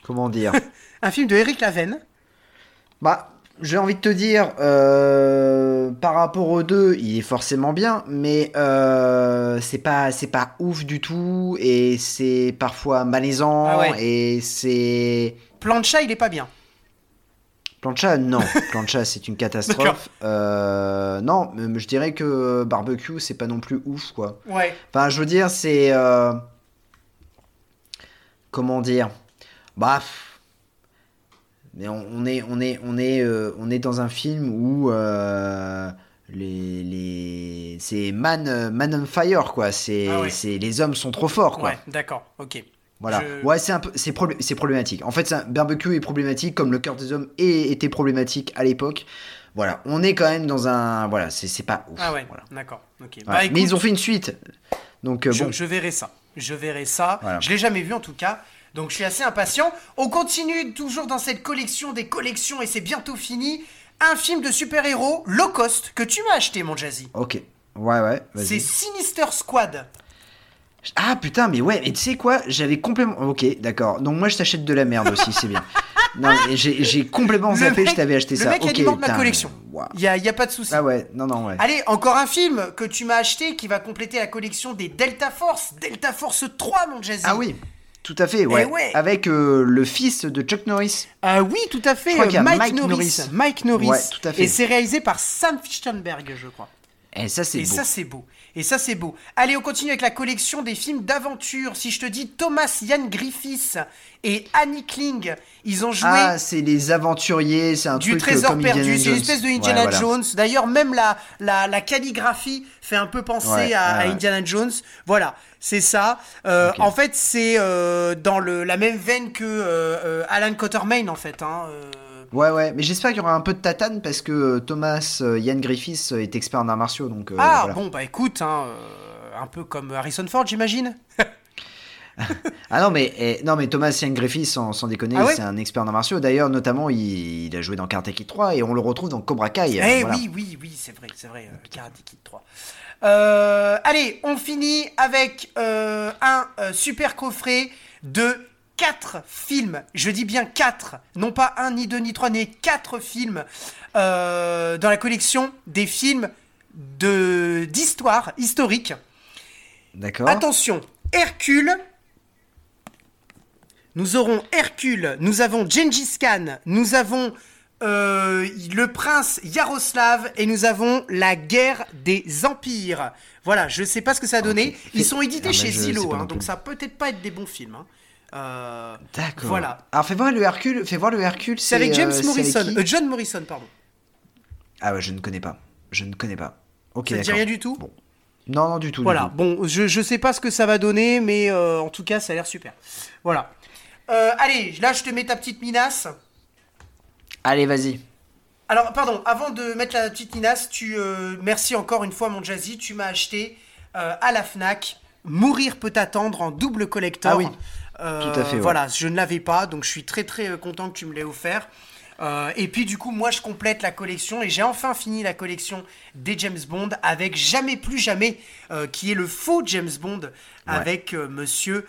comment dire? (laughs) Un film de Eric Lavenne. Bah j'ai envie de te dire, euh, par rapport aux deux, il est forcément bien, mais euh, c'est pas, c'est pas ouf du tout, et c'est parfois malaisant, Ah ouais. et c'est. Plancha, il est pas bien. Plancha, non. (laughs) Plancha, c'est une catastrophe. Euh, non, mais je dirais que barbecue, c'est pas non plus ouf, quoi. Ouais. Enfin, je veux dire, c'est. Comment dire? Bah. Mais on, on est, on, est, on, est, euh, on est dans un film où. euh, les, les... C'est man, euh, man on fire, quoi. C'est, Ah ouais. les hommes sont trop forts, quoi. Ouais, d'accord, ok. Voilà. Je- Ouais, c'est un peu, c'est, problé- c'est problématique. En fait, un- barbecue est problématique, comme le cœur des hommes est- était problématique à l'époque. Voilà, on est quand même dans un, voilà, c'est, c'est pas ouf. Ah ouais, Voilà. d'accord, ok. Voilà. Bah, écoute, Mais ils ont fait une suite, donc euh, je, bon. je verrai ça. Je verrai ça. Voilà. Je l'ai jamais vu en tout cas. Donc je suis assez impatient. On continue toujours dans cette collection des collections et c'est bientôt fini. Un film de super-héros, low cost, que tu m'as acheté, mon Jazzy. Ok. Ouais, ouais. Vas-y. C'est Sinister Squad. Ah putain, mais ouais, mais tu sais quoi J'avais complètement. Ok, d'accord. Donc moi je t'achète de la merde aussi, c'est bien. (laughs) Non, mais j'ai complètement Le zappé, mec- je t'avais acheté le ça. mec ok, alimente ma collection. Il y a, y a pas de souci. Ah ouais, non, non, ouais. Allez, encore un film que tu m'as acheté qui va compléter la collection des Delta Force. Delta Force 3, mon Jazzy. Ah oui, tout à fait, ouais. Eh ouais. Avec euh, le fils de Chuck Norris. Ah oui, tout à fait. Je crois qu'il y a Mike, Mike Norris. Norris. Mike Norris. Ouais, tout à fait. Et c'est réalisé par Sam Fichtenberg, je crois. Et ça, c'est Et beau. ça, c'est beau. Et ça, c'est beau. Allez, on continue avec la collection des films d'aventure. Si je te dis Thomas Ian Griffiths et Annie Kling, ils ont joué Ah, c'est les aventuriers, c'est un du truc euh, trésor comme perdu. C'est une espèce de Ouais, Indiana voilà. Jones. D'ailleurs, même la, la, la calligraphie fait un peu penser Ouais, à, ouais, à ouais. Indiana Jones. Voilà, c'est ça. Euh. En fait, c'est euh, dans le, la même veine que euh, Alan Quatermain, en fait. Hein. Ouais, ouais, mais j'espère qu'il y aura un peu de tatane parce que euh, Thomas euh, Ian Griffiths euh, est expert en arts martiaux, donc euh, ah, voilà. bon, bah écoute, hein, euh, un peu comme Harrison Ford, j'imagine. (laughs) Ah non, mais, eh, non, mais Thomas Ian Griffiths, sans, sans déconner, Ah ouais c'est un expert en arts martiaux. D'ailleurs, notamment, il, il a joué dans Karate Kid 3 et on le retrouve dans Cobra Kai. Eh voilà. oui, oui, oui, c'est vrai, c'est vrai, euh, Karate Kid 3. Euh, allez, on finit avec euh, un euh, super coffret de 4 films. Je dis bien 4, non pas un, ni deux, ni trois, mais 4 films euh, dans la collection des films de d'histoire historique. D'accord. Attention, Hercule. Nous aurons Hercule, nous avons Gengis Khan, nous avons euh, le prince Yaroslav et nous avons la guerre des empires. Voilà, je sais pas ce que ça a donné. Ils sont édités Ah, chez pas hein, donc ça peut peut-être pas être des bons films. hein. Euh, D'accord. Voilà. Alors, fais voir le Hercule. Fais voir le Hercule. c'est avec James euh, avec Morrison, euh, John Morrison, pardon. Ah ouais, je ne connais pas. Je ne connais pas. Ok, Ça te dit rien du tout Bon. Non, non, du tout. du Voilà, tout. bon, je, je sais pas ce que ça va donner, mais en tout cas, ça a l'air super. Voilà. Allez, là, je te mets ta petite minace. Allez, vas-y. Alors, pardon, avant de mettre la petite minace, tu, merci encore une fois, mon Jazzy, tu m'as acheté à la Fnac Mourir peut attendre en double collector. Ah oui, Euh, tout à fait, ouais. Voilà, je ne l'avais pas, donc je suis très très euh, content que tu me l'aies offert. Euh, et puis du coup, moi je complète la collection et j'ai enfin fini la collection des James Bond avec Jamais plus jamais, euh, qui est le faux James Bond avec euh, Monsieur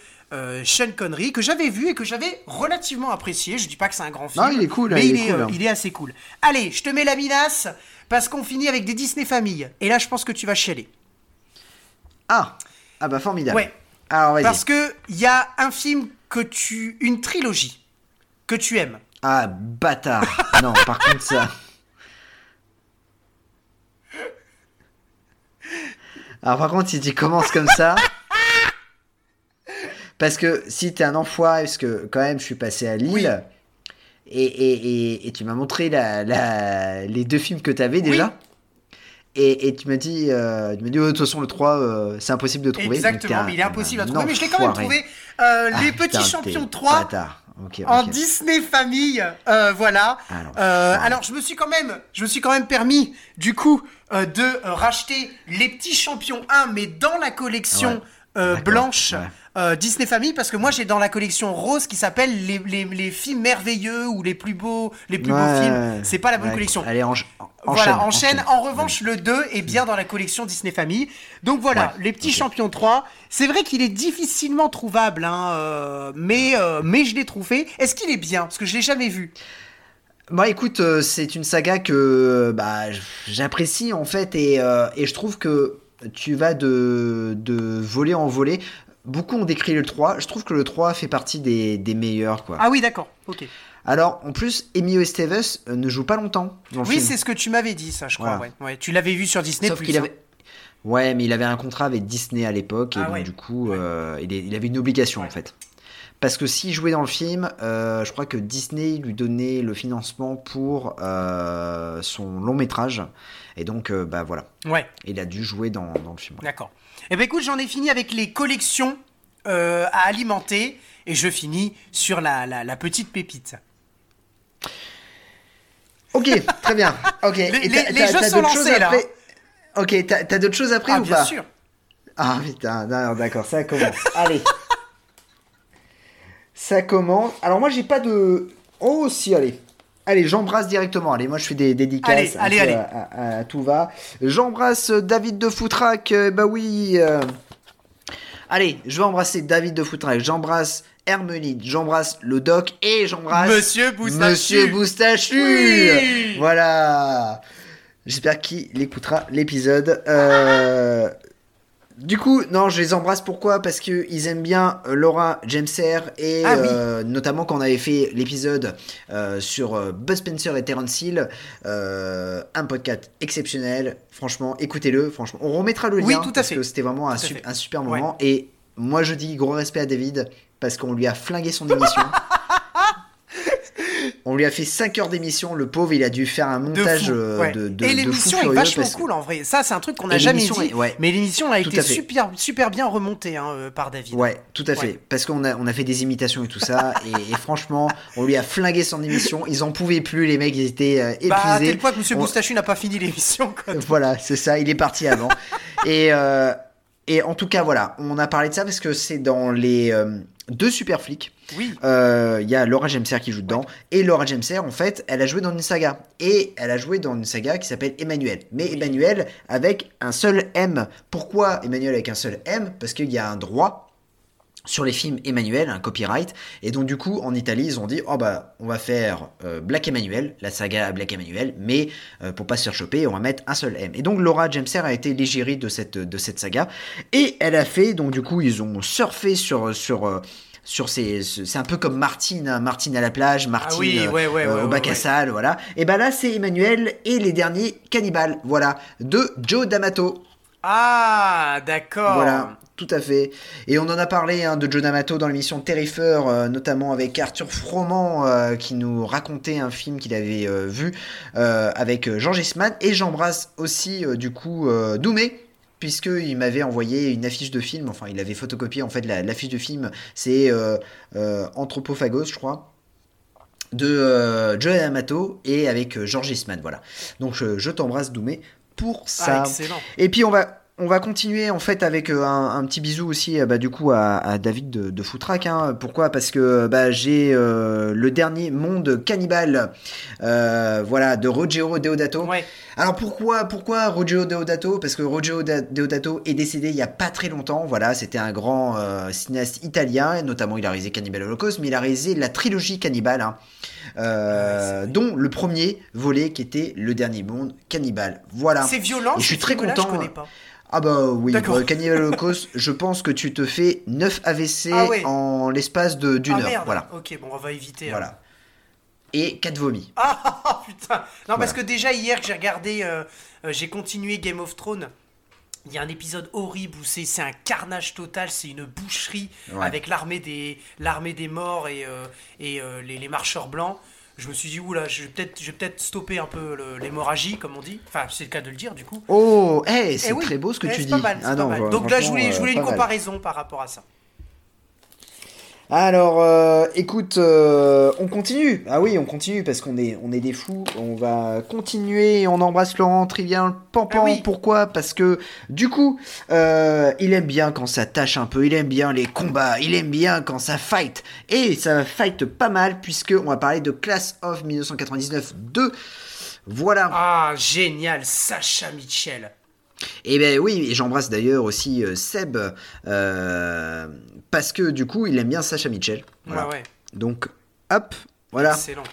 Sean Connery que j'avais vu et que j'avais relativement apprécié. Je dis pas que c'est un grand film, Non, il est cool, mais il il, est est, cool, hein. il est assez cool. Allez, je te mets la minace parce qu'on finit avec des Disney familles. Et là, je pense que tu vas chialer. Ah Ah bah, formidable. Ouais. Alors, vas-y. Parce que il y a un film que tu, une trilogie que tu aimes. Ah, bâtard. (laughs) non, par contre, ça. Alors, par contre, si tu commences comme ça. Parce que si t'es un enfoiré, parce que quand même, je suis passé à Lille. Oui. Et, et, et, et tu m'as montré la, la- les deux films que t'avais déjà. Et, et tu m'as dit, euh, tu m'as dit, oh, de toute façon, le 3, euh, c'est impossible de trouver. Exactement, mais il est impossible à trouver. Mais je l'ai quand même trouvé. Euh, Ah, les petits champions 3 bâtard. Ok, en. Disney famille. Voilà. Alors, alors je me suis quand même, je me suis quand même permis du coup de racheter les petits champions 1, mais dans la collection Ouais. blanche ouais. Euh, Disney famille, parce que moi j'ai dans la collection rose qui s'appelle les, les, les films merveilleux ou les plus beaux, les plus beaux films. C'est pas la bonne ouais. collection. Allez, Voilà, enchaîne. enchaîne. En revanche, le 2 est bien dans la collection Disney Family. Donc voilà, les petits champions 3. C'est vrai qu'il est difficilement trouvable, hein, euh, mais, euh, mais je l'ai trouvé. Est-ce qu'il est bien? Parce que je l'ai jamais vu. Moi, écoute, c'est une saga que bah, j'apprécie en fait et, et je trouve que tu vas de, de voler en voler. Beaucoup ont décrit le 3. Je trouve que le 3 fait partie des, des meilleurs. Quoi. Ah oui, d'accord. Ok. Alors, en plus, Emilio Estevez euh, ne joue pas longtemps dans le Oui, c'est ce que tu m'avais dit, ça, je crois. Voilà. Ouais. Ouais. Tu l'avais vu sur Disney Sauf qu'il hein. avait. Ouais, mais il avait un contrat avec Disney à l'époque et Ah donc ouais. du coup, euh, il, est- il avait une obligation en fait. Parce que s'il jouait dans le film, euh, je crois que Disney lui donnait le financement pour euh, son long métrage. Et donc, bah voilà, Ouais, il a dû jouer dans, dans le film. d'accord. Eh ben écoute, j'en ai fini avec les collections euh, à alimenter et je finis sur la, la, la petite pépite. Ok, très bien. Ok. Et les- jeux sont lancés, là, après? Ok, t'as d'autres choses après Ah, ou bien pas? sûr. Ah putain, d'accord, ça commence. Allez. Ça commence. Alors moi j'ai pas de. Oh si, allez. Allez, j'embrasse directement. Allez, moi je fais des dédicaces. Allez, allez, allez. À, à- à tout va. J'embrasse David de Foutrac. euh, bah oui. euh. Allez, je vais embrasser David de Foutrac. J'embrasse Hermelide. J'embrasse le doc et j'embrasse Monsieur Boustachu. Monsieur Boustachu. Oui. Voilà. J'espère qu'il écoutera l'épisode. Euh, Du coup, non, je les embrasse. Pourquoi? Parce que ils aiment bien euh, Laura Jamser et Ah oui. euh, notamment quand on avait fait l'épisode euh, sur euh, Buzz Spencer et Terence Hill, euh, un podcast exceptionnel. Franchement, écoutez-le. Franchement, on remettra le lien Oui, tout à parce fait. que c'était vraiment un, su- super Ouais. moment. Et moi, je dis gros respect à David parce qu'on lui a flingué son émission. (laughs) On lui a fait 5 heures d'émission, le pauvre, il a dû faire un De montage fou, euh, ouais. de, de, Et l'émission fou est vachement parce cool en vrai. Ça, c'est un truc qu'on n'a jamais dit. est- ouais. Mais l'émission a Tout été super, super bien remontée hein, euh, par David. Ouais, tout à fait. Parce qu'on a, on a fait des imitations et tout ça. (laughs) et, et franchement, on lui a flingué son émission. Ils en pouvaient plus, les mecs, ils étaient euh, Bah, à épuisés. tel point que Monsieur On- Boustachu n'a pas fini l'émission. (laughs) Voilà, c'est ça, il est parti avant. (laughs) et, euh, et en tout cas, voilà, on a parlé de ça parce que c'est dans les euh, deux super flics. Oui. Euh, Il y a Laura Gemser qui joue dedans. Et Laura Gemser, en fait, elle a joué dans une saga. Et elle a joué dans une saga qui s'appelle Emmanuel. Mais Emmanuel avec un seul M. Pourquoi Emmanuel avec un seul M? Parce qu'il y a un droit sur les films Emmanuel, un copyright. Et donc, du coup, en Italie, ils ont dit Oh, bah, on va faire euh, Black Emmanuel, la saga Black Emmanuel, mais euh, pour pas se faire choper, on va mettre un seul M. Et donc, Laura Gemser a été l'égérie de cette, de cette saga. Et elle a fait, donc, du coup, ils ont surfé sur. sur euh, sur ces, ce- c'est un peu comme Martine, hein, Martine à la plage, Martine Ah oui, euh, ouais, ouais, euh, ouais, au bac à sable, voilà. Et ben là, c'est Emmanuel et les derniers cannibales, voilà, de Joe D'Amato. Ah, d'accord. Voilà, tout à fait. Et on en a parlé hein, de Joe D'Amato dans l'émission Terrifier, euh, notamment avec Arthur Froment euh, qui nous racontait un film qu'il avait euh, vu avec Georges Eastman. Et j'embrasse aussi du coup Doumé. Puisqu'il m'avait envoyé une affiche de film, enfin il avait photocopié en fait la- l'affiche de film, c'est euh, euh, Anthropophagos je crois, de euh, Joe D'Amato et avec euh, Georges Eastman, voilà. Donc je, je t'embrasse Doumé pour ça. Ah, excellent. Et puis on va on va continuer en fait avec euh, un, un petit bisou aussi euh, bah, du coup à, à David de, de Footrack. Hein. Pourquoi? Parce que bah, j'ai euh, le dernier monde cannibale euh, voilà, de Rogero Deodato. Ouais. Alors pourquoi pourquoi Rogero Deodato? Parce que Rogero Da- Deodato est décédé il y a pas très longtemps. Voilà, c'était un grand euh, cinéaste italien. et Notamment il a réalisé Cannibal Holocaust, mais il a réalisé la trilogie Cannibale. hein. Euh, Ouais, vrai. dont le premier volet qui était le dernier monde cannibale. Voilà. C'est violent. Et je suis très content, Je connais hein. Ah bah oui, D'accord. euh, Cannibal Holocaust, je pense que tu te fais 9 AVC Ah ouais. en l'espace de d'une ah, heure. merde. Voilà. Ok, bon, on va éviter. hein. Et 4 vomis. Ah, ah, putain. Non, parce que déjà hier que j'ai regardé, euh, euh, j'ai continué Game of Thrones. Il y a un épisode horrible où c'est c'est un carnage total, c'est une boucherie Ouais. avec l'armée des, l'armée des morts et, euh, et les, les marcheurs blancs. Je me suis dit, oula, je vais peut-être peut-être stopper un peu l'hémorragie, comme on dit. Enfin, c'est le cas de le dire, du coup. Oh, hey, c'est Eh oui, très beau ce que eh, tu dis. Pas mal, ah pas non, mal. Donc là, je voulais, je euh, voulais une pas mal. comparaison par rapport à ça. Alors, euh, écoute, euh, on continue. Ah oui, on continue parce qu'on est, on est des fous. On va continuer. On embrasse Laurent Trivien Pampan. Ah oui. Pourquoi? Parce que du coup, euh, il aime bien quand ça tâche un peu. Il aime bien les combats. Il aime bien quand ça fight. Et ça fight pas mal puisque on va parler de Class of 1999 2. Voilà. Ah, génial, Sacha Mitchell. Et ben oui, et j'embrasse d'ailleurs aussi Seb euh, parce que du coup, il aime bien Sacha Mitchell. Voilà. Ouais, ouais, Donc, hop, voilà. excellent.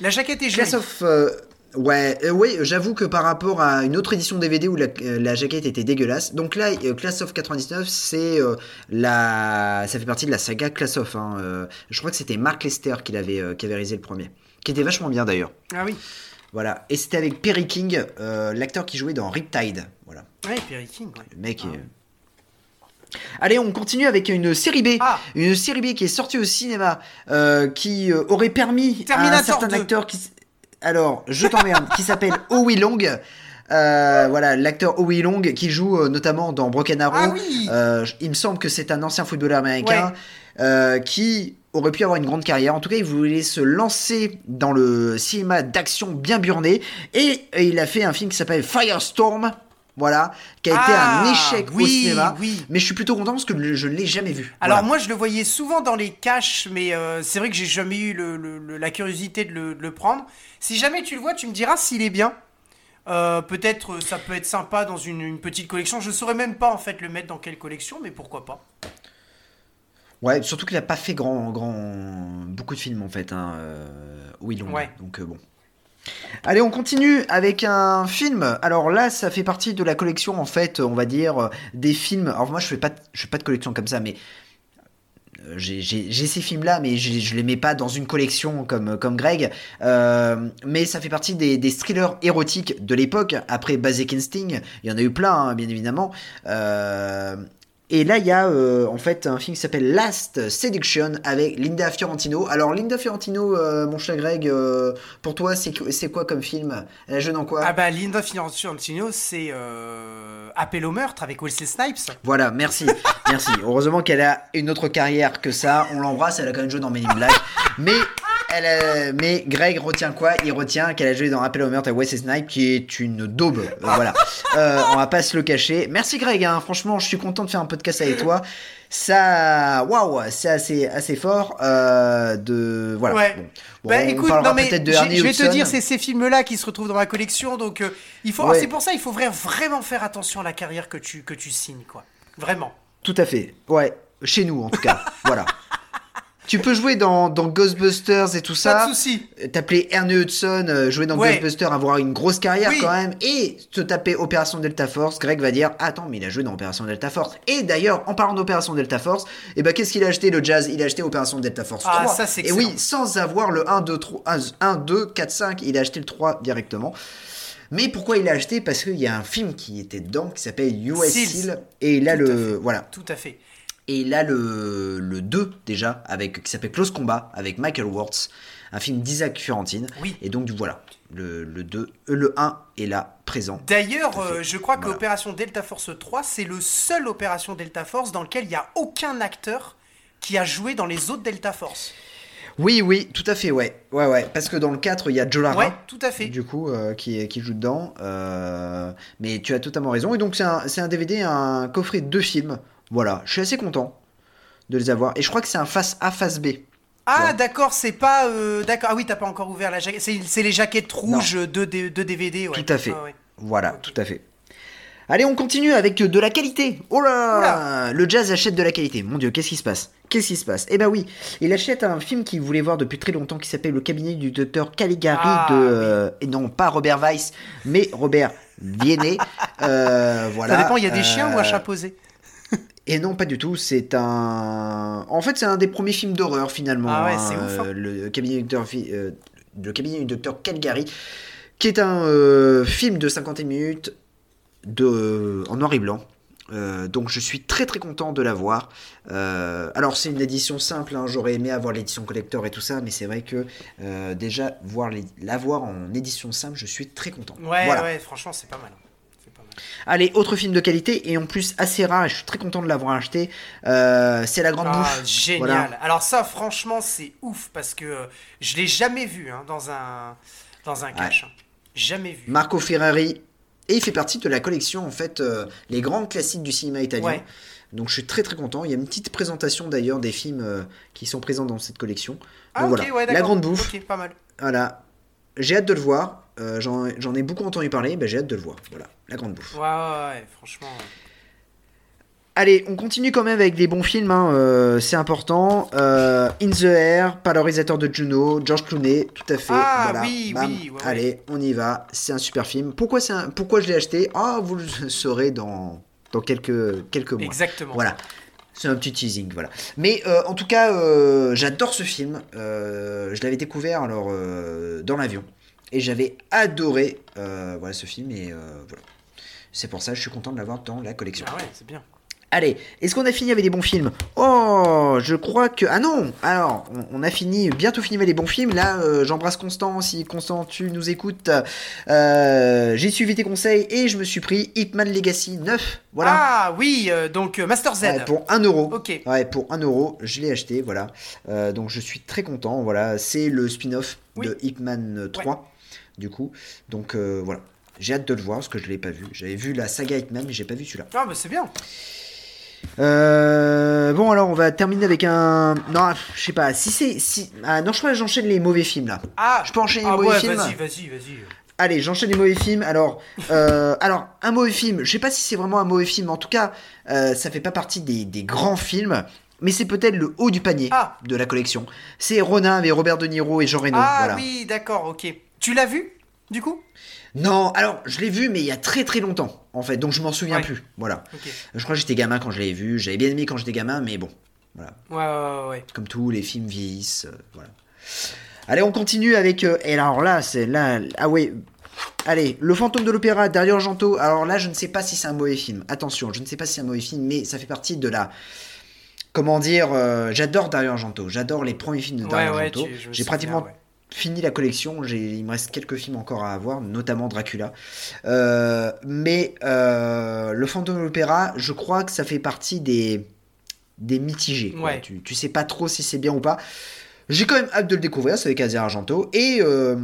La jaquette est jolie. Class of. euh, ouais, euh, ouais, j'avoue que par rapport à une autre édition DVD où la, euh, la jaquette était dégueulasse. Donc là, euh, Class of 99, c'est la. Ça fait partie de la saga Class of. hein, je crois que c'était Mark Lester qui, l'avait, qui avait réalisé le premier. Qui était vachement bien d'ailleurs. Ah oui. Voilà. Et c'était avec Perry King, l'acteur qui jouait dans Riptide. Voilà. Ouais, Perry King, ouais. Le mec Ah. est- Allez, on continue avec une série B. Ah. Une série B qui est sortie au cinéma, euh, qui euh, aurait permis à un certain 2. acteur qui... Alors, je t'emmerde, qui s'appelle (laughs) Howie Long. Euh, voilà, l'acteur Howie Long qui joue notamment dans Broken Arrow. Ah oui il me semble que c'est un ancien footballeur américain qui aurait pu avoir une grande carrière. En tout cas, il voulait se lancer dans le cinéma d'action bien burné et, et il a fait un film qui s'appelle Firestorm. Voilà, qui a été Ah, un échec au oui, cinéma. oui. Mais je suis plutôt content parce que je ne l'ai jamais vu. Alors Voilà. moi je le voyais souvent dans les caches, mais euh, c'est vrai que j'ai jamais eu le- le- le- la curiosité de le, de le prendre. Si jamais tu le vois, tu me diras s'il est bien. Euh, Peut-être euh, ça peut être sympa dans une, une petite collection. Je saurais même pas en fait le mettre dans quelle collection, mais pourquoi pas. Ouais, surtout qu'il a pas fait grand, grand, beaucoup de films en fait. Hein, euh. Ouais. Donc euh, bon. Allez, on continue avec un film. Alors là, ça fait partie de la collection en fait, on va dire des films. Alors moi, je fais pas, fais pas de collection comme ça, mais euh, j'ai ces films-là, mais je, je les mets pas dans une collection comme, Greg. Euh, mais ça fait partie des, des thrillers érotiques de l'époque. Après Basic Instinct, il y en a eu plein, hein, bien évidemment. Euh, et là, il y a euh, en fait un film qui s'appelle Last Seduction avec Linda Fiorentino. Alors, Linda Fiorentino, euh, mon cher Greg, euh, pour toi, c'est quoi comme film? Elle joue dans quoi? Ah bah Linda Fiorentino, c'est Appel au meurtre avec Wesley Snipes. Voilà, merci, merci. Heureusement qu'elle a une autre carrière que ça. On l'embrasse, elle a quand même joué dans Men in Black. Mais, elle a- mais Greg retient quoi? Il retient qu'elle a joué dans Appel au meurtre à Wesley Snipes, qui est une daube. Euh, voilà, (laughs) Euh, on va pas se le cacher. Merci Greg, hein. franchement, je suis content de faire un podcast avec toi. Ça, waouh, c'est assez, assez fort. euh, de voilà. Ouais. Bon. Bon, Bah on écoute, non mais de je vais te dire, c'est ces films-là qui se retrouvent dans ma collection, donc euh, il faut. Ouais. c'est pour ça, il faut vra- vraiment faire attention à la carrière que tu que tu signes, quoi. Vraiment. Tout à fait. Ouais, chez nous en tout cas. (laughs) voilà. Tu peux jouer dans, dans Ghostbusters et tout ça. Pas de souci. T'appeler Ernie Hudson, euh, jouer dans Ouais. Ghostbusters, avoir une grosse carrière Oui. quand même, et te taper Opération Delta Force, Greg va dire Attends, mais il a joué dans Opération Delta Force. Et d'ailleurs, en parlant d'Opération Delta Force, et ben qu'est-ce qu'il a acheté le jazz? Il a acheté Opération Delta Force Ah, 3. ça, c'est et oui, sans avoir le 1, 2, 3, 1, 2, 4, 5, il a acheté le 3 directement. Mais pourquoi il a acheté? Parce qu'il y a un film qui était dedans qui s'appelle US. Seal. Et là, Tout le. Voilà. Tout à fait. Et là, le, le 2, déjà, avec, qui s'appelle Close Combat, avec Michael Wortz, un film d'Isaac Fiorentine. Oui. Et donc, voilà, le, le 2, euh, le 1 est là, présent. D'ailleurs, euh, je crois que Voilà. Opération Delta Force 3, c'est le seul Opération Delta Force dans lequel il n'y a aucun acteur qui a joué dans les autres Delta Force. Oui, oui, tout à fait, ouais. Ouais, ouais. Parce que dans le 4, il y a Joe Lara, Ouais, tout à fait. du coup, euh, qui, qui joue dedans. Euh, mais tu as totalement raison. Et donc, c'est un, c'est un DVD, un coffret de deux films. Voilà, je suis assez content de les avoir. Et je crois que c'est un face A, face B. Ah, Ouais. d'accord, c'est pas. euh, d'accord. Ah oui, t'as pas encore ouvert la jaquette. C'est les jaquettes rouges de, de, de DVD, ouais. Tout à fait. Ah ouais. Voilà, tout à fait. Allez, on continue avec de la qualité. Oh là Oula. Le jazz achète de la qualité. Mon Dieu, qu'est-ce qui se passe? Qu'est-ce qui se passe? Eh ben oui, il achète un film qu'il voulait voir depuis très longtemps qui s'appelle Le cabinet du docteur Caligari Ah, de... euh, et non, pas Robert Weiss, mais Robert Viennet. (laughs) Euh, voilà. Ça dépend, il y a des chiens ou un chat posé Et non, pas du tout. C'est un... En fait, c'est un des premiers films d'horreur finalement. Ah ouais, hein, c'est ouf, hein. euh, Le cabinet du docteur... Euh, le cabinet du docteur Caligari, qui est un euh, film de 51 minutes de, en noir et blanc. Euh, donc je suis très très content de l'avoir. Alors c'est une édition simple, hein, j'aurais aimé avoir l'édition collector et tout ça, mais c'est vrai que déjà voir l'avoir en édition simple, je suis très content. Ouais, Voilà. ouais, franchement, c'est pas mal. Allez, autre film de qualité et en plus assez rare, et je suis très content de l'avoir acheté. Euh, c'est La Grande Ah, Bouffe. génial. Voilà. Alors ça, franchement, c'est ouf parce que euh, je l'ai jamais vu hein, dans un dans un cache. hein. Jamais vu. Marco Ferrari. Et il fait partie de la collection, en fait, euh, les grands classiques du cinéma italien. Ouais. Donc je suis très très content. Il y a une petite présentation d'ailleurs des films qui sont présents dans cette collection. Ah, Donc ok, voilà, ouais, d'accord. La Grande Bouffe. Ok, pas mal. Voilà. J'ai hâte de le voir. Euh, J'en ai beaucoup entendu parler. Ben, J'ai hâte de le voir. Voilà, La Grande Bouffe. Ouais, ouais, ouais, franchement. Allez, on continue quand même avec des bons films, hein, euh, c'est important. Euh, In the Air, par le réalisateur de Juno, George Clooney, tout à fait. Ah, voilà, oui, bam. oui, ouais, ouais. Allez, on y va, c'est un super film. Pourquoi, un- Pourquoi je l'ai acheté? Ah, vous le saurez dans, dans quelques, quelques mois. Exactement. Voilà. C'est un petit teasing, voilà. Mais euh, en tout cas, euh, j'adore ce film. Euh, je l'avais découvert alors euh, dans l'avion et j'avais adoré euh, voilà ce film et voilà. C'est pour ça que je suis content de l'avoir dans la collection. Ah ouais, c'est bien. Allez, est-ce qu'on a fini avec les bons films? Oh, je crois que... Ah non Alors, on, on a fini, bientôt fini avec les bons films. Là, euh, j'embrasse Constant. Si Constant, tu nous écoutes, euh, j'ai suivi tes conseils et je me suis pris Hitman Legacy 9. Voilà. Ah oui, euh, donc Master Z. Ouais, pour 1 euro. Ok. Ouais, pour 1 euro, je l'ai acheté, voilà. Donc je suis très content, voilà. C'est le spin-off Oui. de Hitman 3, du coup. Donc voilà. J'ai hâte de le voir parce que je l'ai pas vu. J'avais vu la saga Hitman, mais j'ai pas vu celui-là. Ah bah c'est bien. Euh, bon, alors on va terminer avec un. Non, je sais pas. Si c'est. Si... Ah, non, je crois que j'enchaîne les mauvais films là. Ah, Je peux enchaîner les ah mauvais ouais, films? vas-y, vas-y, vas-y. Allez, j'enchaîne les mauvais films. Alors, euh, (laughs) alors un mauvais film. Je sais pas si c'est vraiment un mauvais film. En tout cas, euh, ça fait pas partie des, des grands films. Mais c'est peut-être le haut du panier Ah. de la collection. C'est Ronin avec Robert De Niro et Jean Reno. Ah voilà. oui, d'accord, ok. Tu l'as vu, du coup? Non, alors je l'ai vu, mais il y a très très longtemps, en fait. Donc je m'en souviens Ouais. plus. Voilà. Je crois que j'étais gamin quand je l'avais vu. J'avais bien aimé quand j'étais gamin, mais bon. Voilà. Ouais, ouais, ouais. Comme tous les films vieillissent. euh, voilà. Allez, on continue avec. euh, et alors là, c'est là. Ah ouais. Allez, Le fantôme de l'opéra, Dario Argento. Alors là, je ne sais pas si c'est un mauvais film. Attention, je ne sais pas si c'est un mauvais film, mais ça fait partie de la. Comment dire euh, J'adore Dario Argento. J'adore les premiers films de Dario ouais, Argento. J'ai pratiquement ouais. Fini la collection. Il me reste quelques films encore à avoir, notamment Dracula. Euh, mais euh, Le fantôme de l'opéra, je crois que ça fait partie des des mitigés. Ouais. Tu, tu sais pas trop si c'est bien ou pas. J'ai quand même hâte de le découvrir, c'est avec Asia Argento et euh,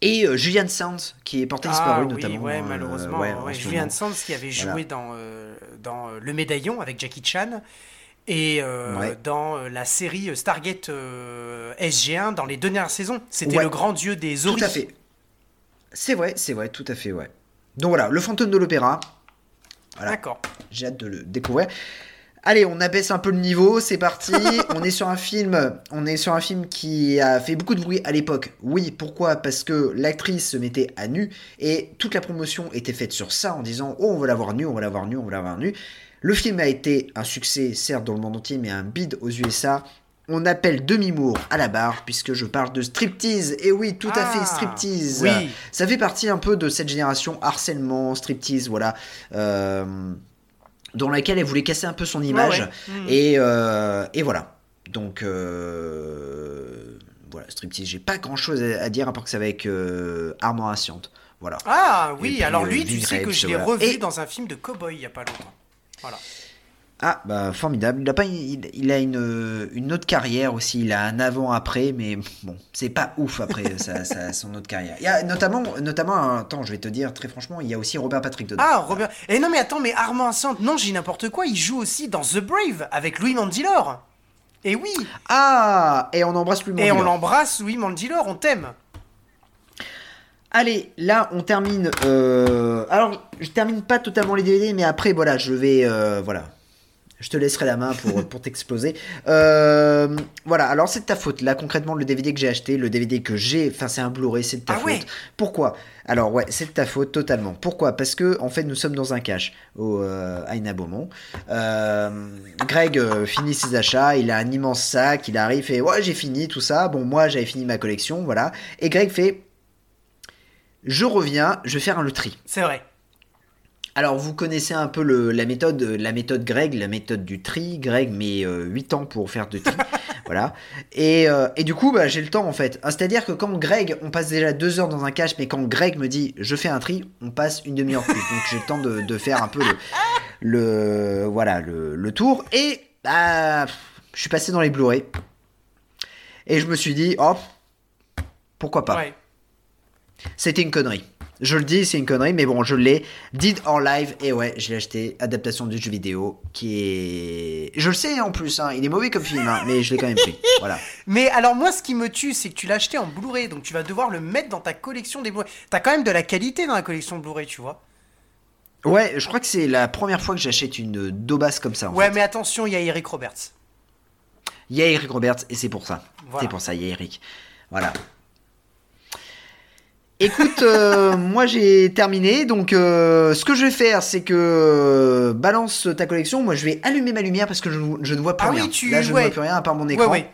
et euh, Julian Sands qui est porté disparu Ah oui, notamment. ouais, euh, malheureusement. ouais, ouais, Julian. Sands qui avait joué Voilà. dans, dans Le Médaillon avec Jackie Chan et euh, Ouais. dans euh, la série euh, Stargate euh, SG1 dans les deux dernières saisons. C'était Ouais. le grand dieu des Tout oris. à fait. C'est vrai, c'est vrai, tout à fait, ouais. Donc voilà, le fantôme de l'opéra. Voilà. D'accord. J'ai hâte de le découvrir. Allez, on abaisse un peu le niveau, c'est parti. (laughs) on est sur un film, on est sur un film qui a fait beaucoup de bruit à l'époque. Oui, pourquoi? Parce que l'actrice se mettait à nu et toute la promotion était faite sur ça en disant "Oh, on va la voir nue, on va la voir nue, on va la voir nue." Le film a été un succès certes dans le monde entier mais un bide aux USA. On appelle demi-mour à la barre puisque je parle de striptease. Et oui, tout à Ah, fait striptease. oui. Ça fait partie un peu de cette génération harcèlement, striptease, voilà. Euh, dans laquelle elle voulait casser un peu son image. ouais. Et, euh, et voilà. Donc, euh, voilà, striptease, j'ai pas grand chose à, dire à part que ça va avec euh, Armand Asciente. Voilà. Ah oui, puis, alors lui, tu sais que je l'ai voilà. revu Et- dans un film de cowboy il y a pas longtemps. Voilà. Ah, bah, formidable. Il a, pas, il, il a une, une autre carrière aussi. Il a un avant-après, mais bon, c'est pas ouf après (laughs) sa- sa- son autre carrière. Il y a notamment, notamment, attends, je vais te dire très franchement, il y a aussi Robert Patrick dedans. Ah, Robert. Et non, mais attends, mais Armand Assante, non, j'ai n'importe quoi. Il joue aussi dans The Brave avec Louis Mandylor. Et oui. Ah, et on embrasse plus Et on Mandylor. l'embrasse, Louis Mandylor, on t'aime. Allez, là, on termine. euh, Alors, je termine pas totalement les DVD, mais après, voilà, je vais. euh, Voilà. Je te laisserai la main pour, pour t'exploser. (laughs) Euh, voilà, alors c'est de ta faute. Là, concrètement, le DVD que j'ai acheté, le DVD que j'ai, enfin, c'est un Blu-ray, c'est de ta Ah faute. ouais Pourquoi? Alors, ouais, c'est de ta faute totalement. Pourquoi? Parce que, en fait, nous sommes dans un cache au, euh. Euh, Greg finit ses achats, il a un immense sac, il arrive et ouais, j'ai fini tout ça. Bon, moi, j'avais fini ma collection, voilà. Et Greg fait je reviens, je vais faire le tri. C'est vrai. Alors vous connaissez un peu le, la méthode, la méthode Greg, la méthode du tri. Greg met euh, 8 ans pour faire de tri, (laughs) voilà. Et, euh, et du coup, bah, j'ai le temps en fait. Ah, C'est-à-dire que quand Greg, on passe déjà 2 heures dans un cache, mais quand Greg me dit je fais un tri, on passe une demi-heure plus. Donc j'ai le temps de, de faire un peu le, le voilà le, le tour. Et bah, je suis passé dans les Blu-ray et je me suis dit oh pourquoi pas. Ouais. C'était une connerie. Je le dis, c'est une connerie, mais bon, je l'ai. Did or Live, et ouais, je l'ai acheté. Adaptation du jeu vidéo, qui est. Je le sais en plus, hein, il est mauvais comme film, hein, mais je l'ai quand même pris. (laughs) Voilà. Mais alors, moi, ce qui me tue, c'est que tu l'as acheté en Blu-ray. Donc, tu vas devoir le mettre dans ta collection des Blu-ray. T'as quand même de la qualité dans la collection Blu-ray, tu vois. Ouais, je crois que c'est la première fois que j'achète une Dobas comme ça. en Ouais, fait. mais attention, il y a Eric Roberts. Il y a Eric Roberts et c'est pour ça. Voilà. C'est pour ça, il y a Eric. Voilà. Écoute, euh, moi j'ai terminé, donc euh, ce que je vais faire, c'est que euh, balance ta collection. Moi je vais allumer ma lumière parce que je, ne- je ne vois plus Ah oui, rien. tu- Là je ouais. ne vois plus rien à part mon écran. ouais.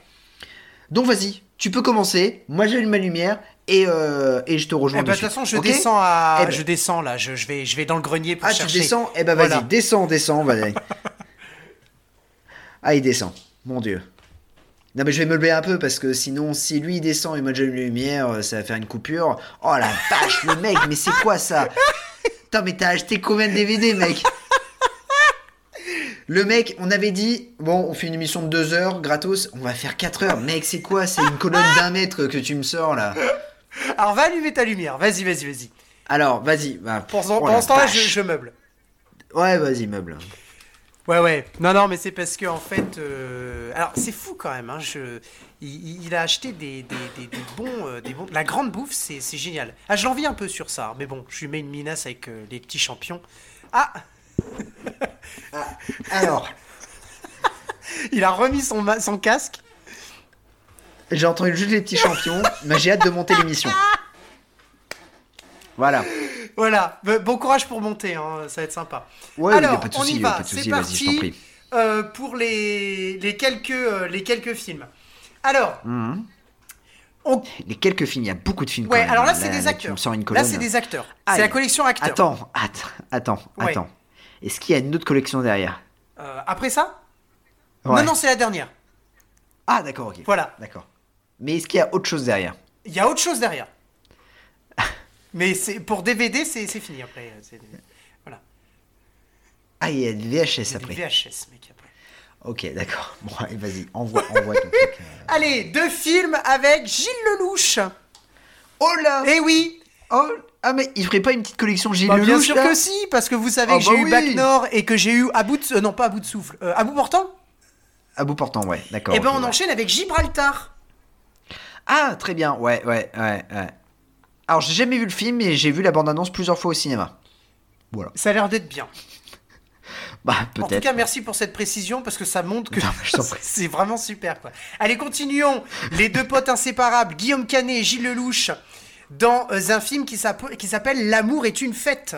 Donc vas-y, tu peux commencer. Moi j'allume ma lumière et, euh, et je te Eh rejoins ben, de dessus. toute façon, je Ok descends à. Eh ben. Je descends là, je, je vais, je vais dans le grenier pour Ah, chercher. tu descends Eh ben vas-y, Voilà. descends, descends, vas-y. (laughs) ah, il descend. Mon dieu. Non, mais je vais me lever un peu parce que sinon, si lui il descend et moi j'allume la lumière, euh, ça va faire une coupure. Oh la vache, le mec, mais c'est quoi ça? Putain, mais t'as acheté combien de DVD, mec? Le mec, on avait dit, bon, on fait une émission de 2 heures, gratos, on va faire 4 heures. Mec, c'est quoi? C'est une colonne d'un mètre que tu me sors là. Alors, va allumer ta lumière. Vas-y, vas-y, vas-y. Alors, vas-y. Bah, Pour, oh ce temps-là, vache. je, je meuble. Ouais, vas-y, meuble. Ouais, ouais. Non, non, mais c'est parce que, en fait. euh, Alors, c'est fou quand même. Hein. Je... Il, il a acheté des, des, des, des bons, euh, des bons. La grande bouffe, c'est c'est génial. Ah, je l'envie un peu sur ça. Mais bon, je lui mets une minace avec euh, les petits champions. Ah Alors, (laughs) Il a remis son, ma- son casque. J'ai entendu juste les petits champions, mais j'ai hâte de monter l'émission. (laughs) Voilà. Voilà. Bon courage pour monter. Hein. Ça va être sympa. Ouais, il y a Alors, pas de on souci, y va. C'est parti prie. euh, pour les, les, quelques, euh, les quelques films. Alors, Mhm. on Les quelques films, il y a beaucoup de films. Ouais, quand même. alors là, c'est des acteurs. Là, c'est des acteurs. C'est la collection acteurs. Attends, attends, attends, Ouais. attends. Est-ce qu'il y a une autre collection derrière? Euh, après ça? Ouais. Non, non, c'est la dernière. Ah, d'accord, ok. Voilà. D'accord. Mais est-ce qu'il y a autre chose derrière? Il y a autre chose derrière. Mais c'est pour DVD, c'est fini après. Voilà. Ah, il y a des VHS après. des VHS, mec. Après. Ok, d'accord. Bon, allez, vas-y, envoie, envoie ton truc. euh. (laughs) Allez, deux films avec Gilles Lelouch. Oh là Eh oui Oh Ah, mais il ferait pas une petite collection Gilles Bah, Bien Lelouch, sûr là que si, parce que vous savez Ah que bah j'ai eu oui. Bac Nord et que j'ai eu à bout de... euh, non, pas à bout de souffle. euh, à bout portant À bout portant, ouais, d'accord. Eh ben, on enchaîne avec Gibraltar. Ah, très bien, ouais, ouais, ouais, ouais. Alors, j'ai jamais vu le film, mais j'ai vu la bande-annonce plusieurs fois au cinéma. Voilà. Ça a l'air d'être bien. (laughs) Bah, En tout cas, merci pour cette précision parce que ça montre que je (laughs) c'est vraiment super. Quoi. Allez, continuons. Les deux potes inséparables, Guillaume Canet et Gilles Lelouch, dans euh, un film qui s'appe- qui s'appelle L'amour est une fête.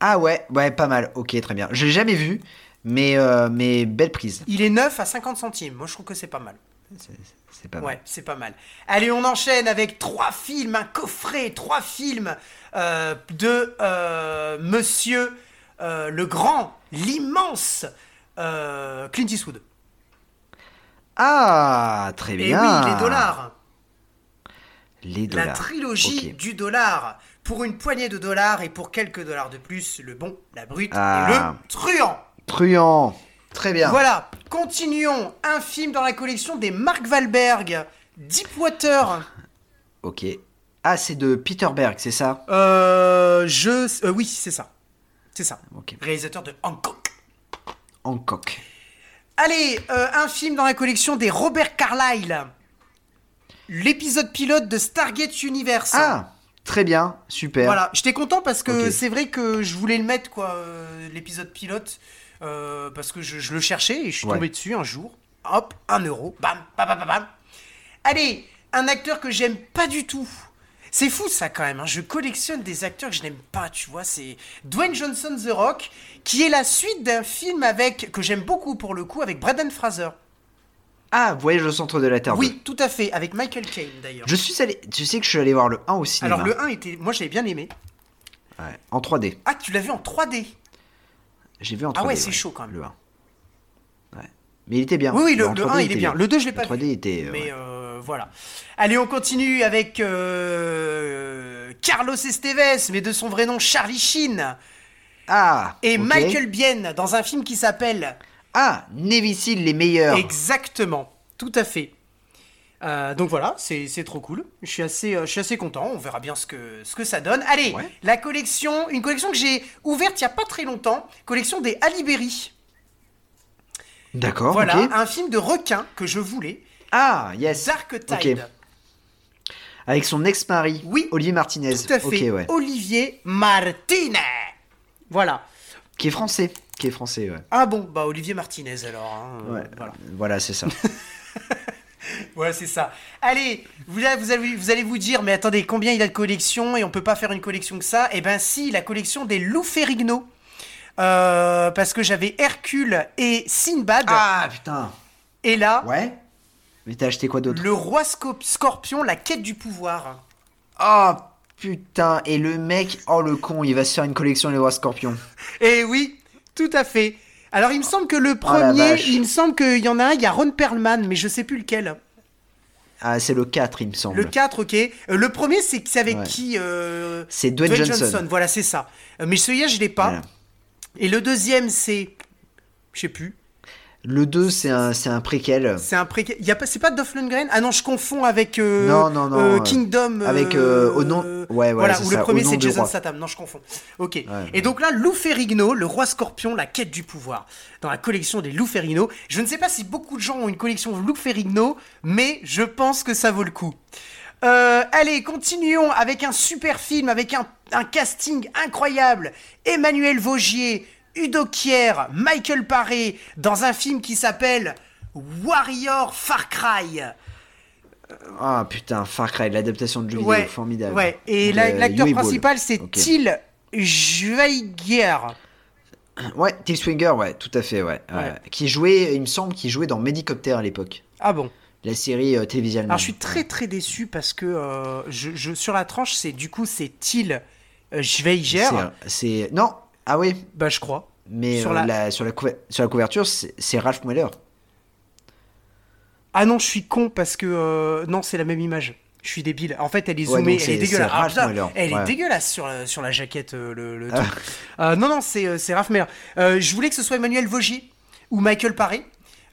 Ah ouais, ouais, pas mal. Ok, très bien. J'ai jamais vu, mais, euh, mais belle prise. Il est neuf à 50 centimes. Moi, je trouve que c'est pas mal. C'est- pas mal. Ouais, c'est pas mal. Allez, on enchaîne avec trois films, un coffret, trois films euh, de euh, Monsieur euh, le Grand, l'immense Clint Eastwood. Ah, très Et bien. oui, les dollars. Les dollars. La trilogie du dollar. Pour une poignée de dollars et pour quelques dollars de plus, le bon, la brute Ah. et le truand. Truand. Très bien. Voilà, continuons. Un film dans la collection des Mark Wahlberg, Deepwater. Ok. Ah, c'est de Peter Berg, c'est ça? Euh, je... euh, oui, c'est ça. C'est ça. Ok. Réalisateur de Hancock. Hancock. Allez, euh, un film dans la collection des Robert Carlyle. L'épisode pilote de Stargate Universe. Ah, très bien. Super. Voilà, j'étais content parce que c'est vrai que je voulais le mettre, quoi, euh, l'épisode pilote, euh, parce que je, je le cherchais et je suis Ouais. tombé dessus un jour. Hop, un euro, bam, bam, bam, bam, bam. Allez, un acteur que j'aime pas du tout. C'est fou ça quand même, hein. je collectionne des acteurs que je n'aime pas, tu vois, c'est Dwayne Johnson The Rock, qui est la suite d'un film avec, que j'aime beaucoup pour le coup, avec Brendan Fraser. Ah, Voyage au centre de la Terre. Oui, tout à fait, avec Michael Caine d'ailleurs. Je suis allé. Tu sais que je suis allé voir le 1 au cinéma. Alors le 1 était, moi j'avais bien aimé. Ouais, en 3D. Ah, tu l'as vu en 3D J'ai vu en 3D. Ah ouais, c'est chaud, quand même. Le 1. Ouais. Mais il était bien. Oui, oui, le, le 3D, 1 il est était bien. Le 2 je l'ai pas Le 3D vu. était. euh, Mais ouais. euh, voilà. Allez, on continue avec euh, Carlos Esteves, mais de son vrai nom Charlie Sheen. Ah Et ok. Michael Biehn dans un film qui s'appelle Ah, Navy Seal, les meilleurs. Exactement, tout à fait. Euh, donc voilà, c'est c'est trop cool. Je suis assez, euh, je suis assez content. On verra bien ce que, ce que ça donne. Allez, Ouais. la collection, une collection que j'ai ouverte il y a pas très longtemps, collection des Aliberi. D'accord, Voilà, un film de requin que je voulais, Ah, yes. Dark Tide. Ok. Avec son ex-mari, Oui. Olivier Martinez. Tout à fait. Ouais. Olivier Martinez. Voilà. Qui est français. Qui est français, ouais. Ah bon, bah Olivier Martinez alors. hein, Ouais. Voilà. Voilà, c'est ça. (laughs) (laughs) Voilà, c'est ça. Allez, vous, allez- vous, allez, vous allez vous dire, mais attendez, combien il a de collections et on peut pas faire une collection que ça? Eh ben si, la collection des Lou Ferrigno. Euh, parce que j'avais Hercule et Sinbad. ah, putain. Et là, Ouais. Mais t'as acheté quoi d'autre? le roi Sco- Scorpion, la quête du pouvoir. Oh, putain. Et le mec, oh le con, il va se faire une collection Les Rois Scorpions. (laughs) Et oui, tout à fait. Alors il me semble que le la premier, il me semble qu'il y en a un, il y a Ron Perlman, mais je sais plus lequel. Ah, c'est le 4, il me semble. Le 4, ok. Euh, le premier, c'est avec Ouais. qui euh, C'est Dwayne Johnson. Voilà, c'est ça. Euh, mais celui-là, je l'ai pas. Voilà. Et le deuxième, c'est. Je sais plus. Le 2, c'est un, un préquel. C'est un pré. Il y a pas. C'est pas Dolph Lundgren Ah non, je confonds avec. euh, Non, non, non, euh, euh, Kingdom. avec, euh, au nom- ouais, voilà, c'est où le ça, premier c'est Jason. Statham. Non, je confonds. Ok. Et ouais. donc là, Lou Ferrigno, le roi Scorpion, la quête du pouvoir, dans la collection des Lou Ferrigno. Je ne sais pas si beaucoup de gens ont une collection Lou Ferrigno, mais je pense que ça vaut le coup. Allez, continuons avec un super film, avec un, un casting incroyable. Emmanuel Vaugier, Udo Kier, Michael Paré, dans un film qui s'appelle Warrior Far Cry. Ah, putain, Far Cry, l'adaptation de jeu vidéo, Ouais, formidable. ouais. Et la- l'acteur principal, c'est Ok. Till Schweiger. Ouais, Till Swinger, ouais, tout à fait, ouais. Qui jouait, il me semble, qu'il jouait dans Medicopter à l'époque. Ah bon? La série euh, télévisuelle. Alors je suis très très déçu parce que euh, je, je- sur la tranche, c'est du coup c'est Till euh, Schweiger. C'est. Non, ah oui, Bah je crois. mais Sur euh, la- la... sur, la couver- sur la couverture, c'est Ralph Mueller. Ah non, je suis con parce que euh, non, c'est la même image. Je suis débile. En fait, elle est Ouais, zoomée, elle est dégueulasse. Ah, putain, elle est dégueulasse sur la, sur la jaquette, euh, le, le Ah. truc. Euh, non, non, c'est Raph. Euh, je voulais que ce soit Emmanuel Vaugier ou Michael Paré.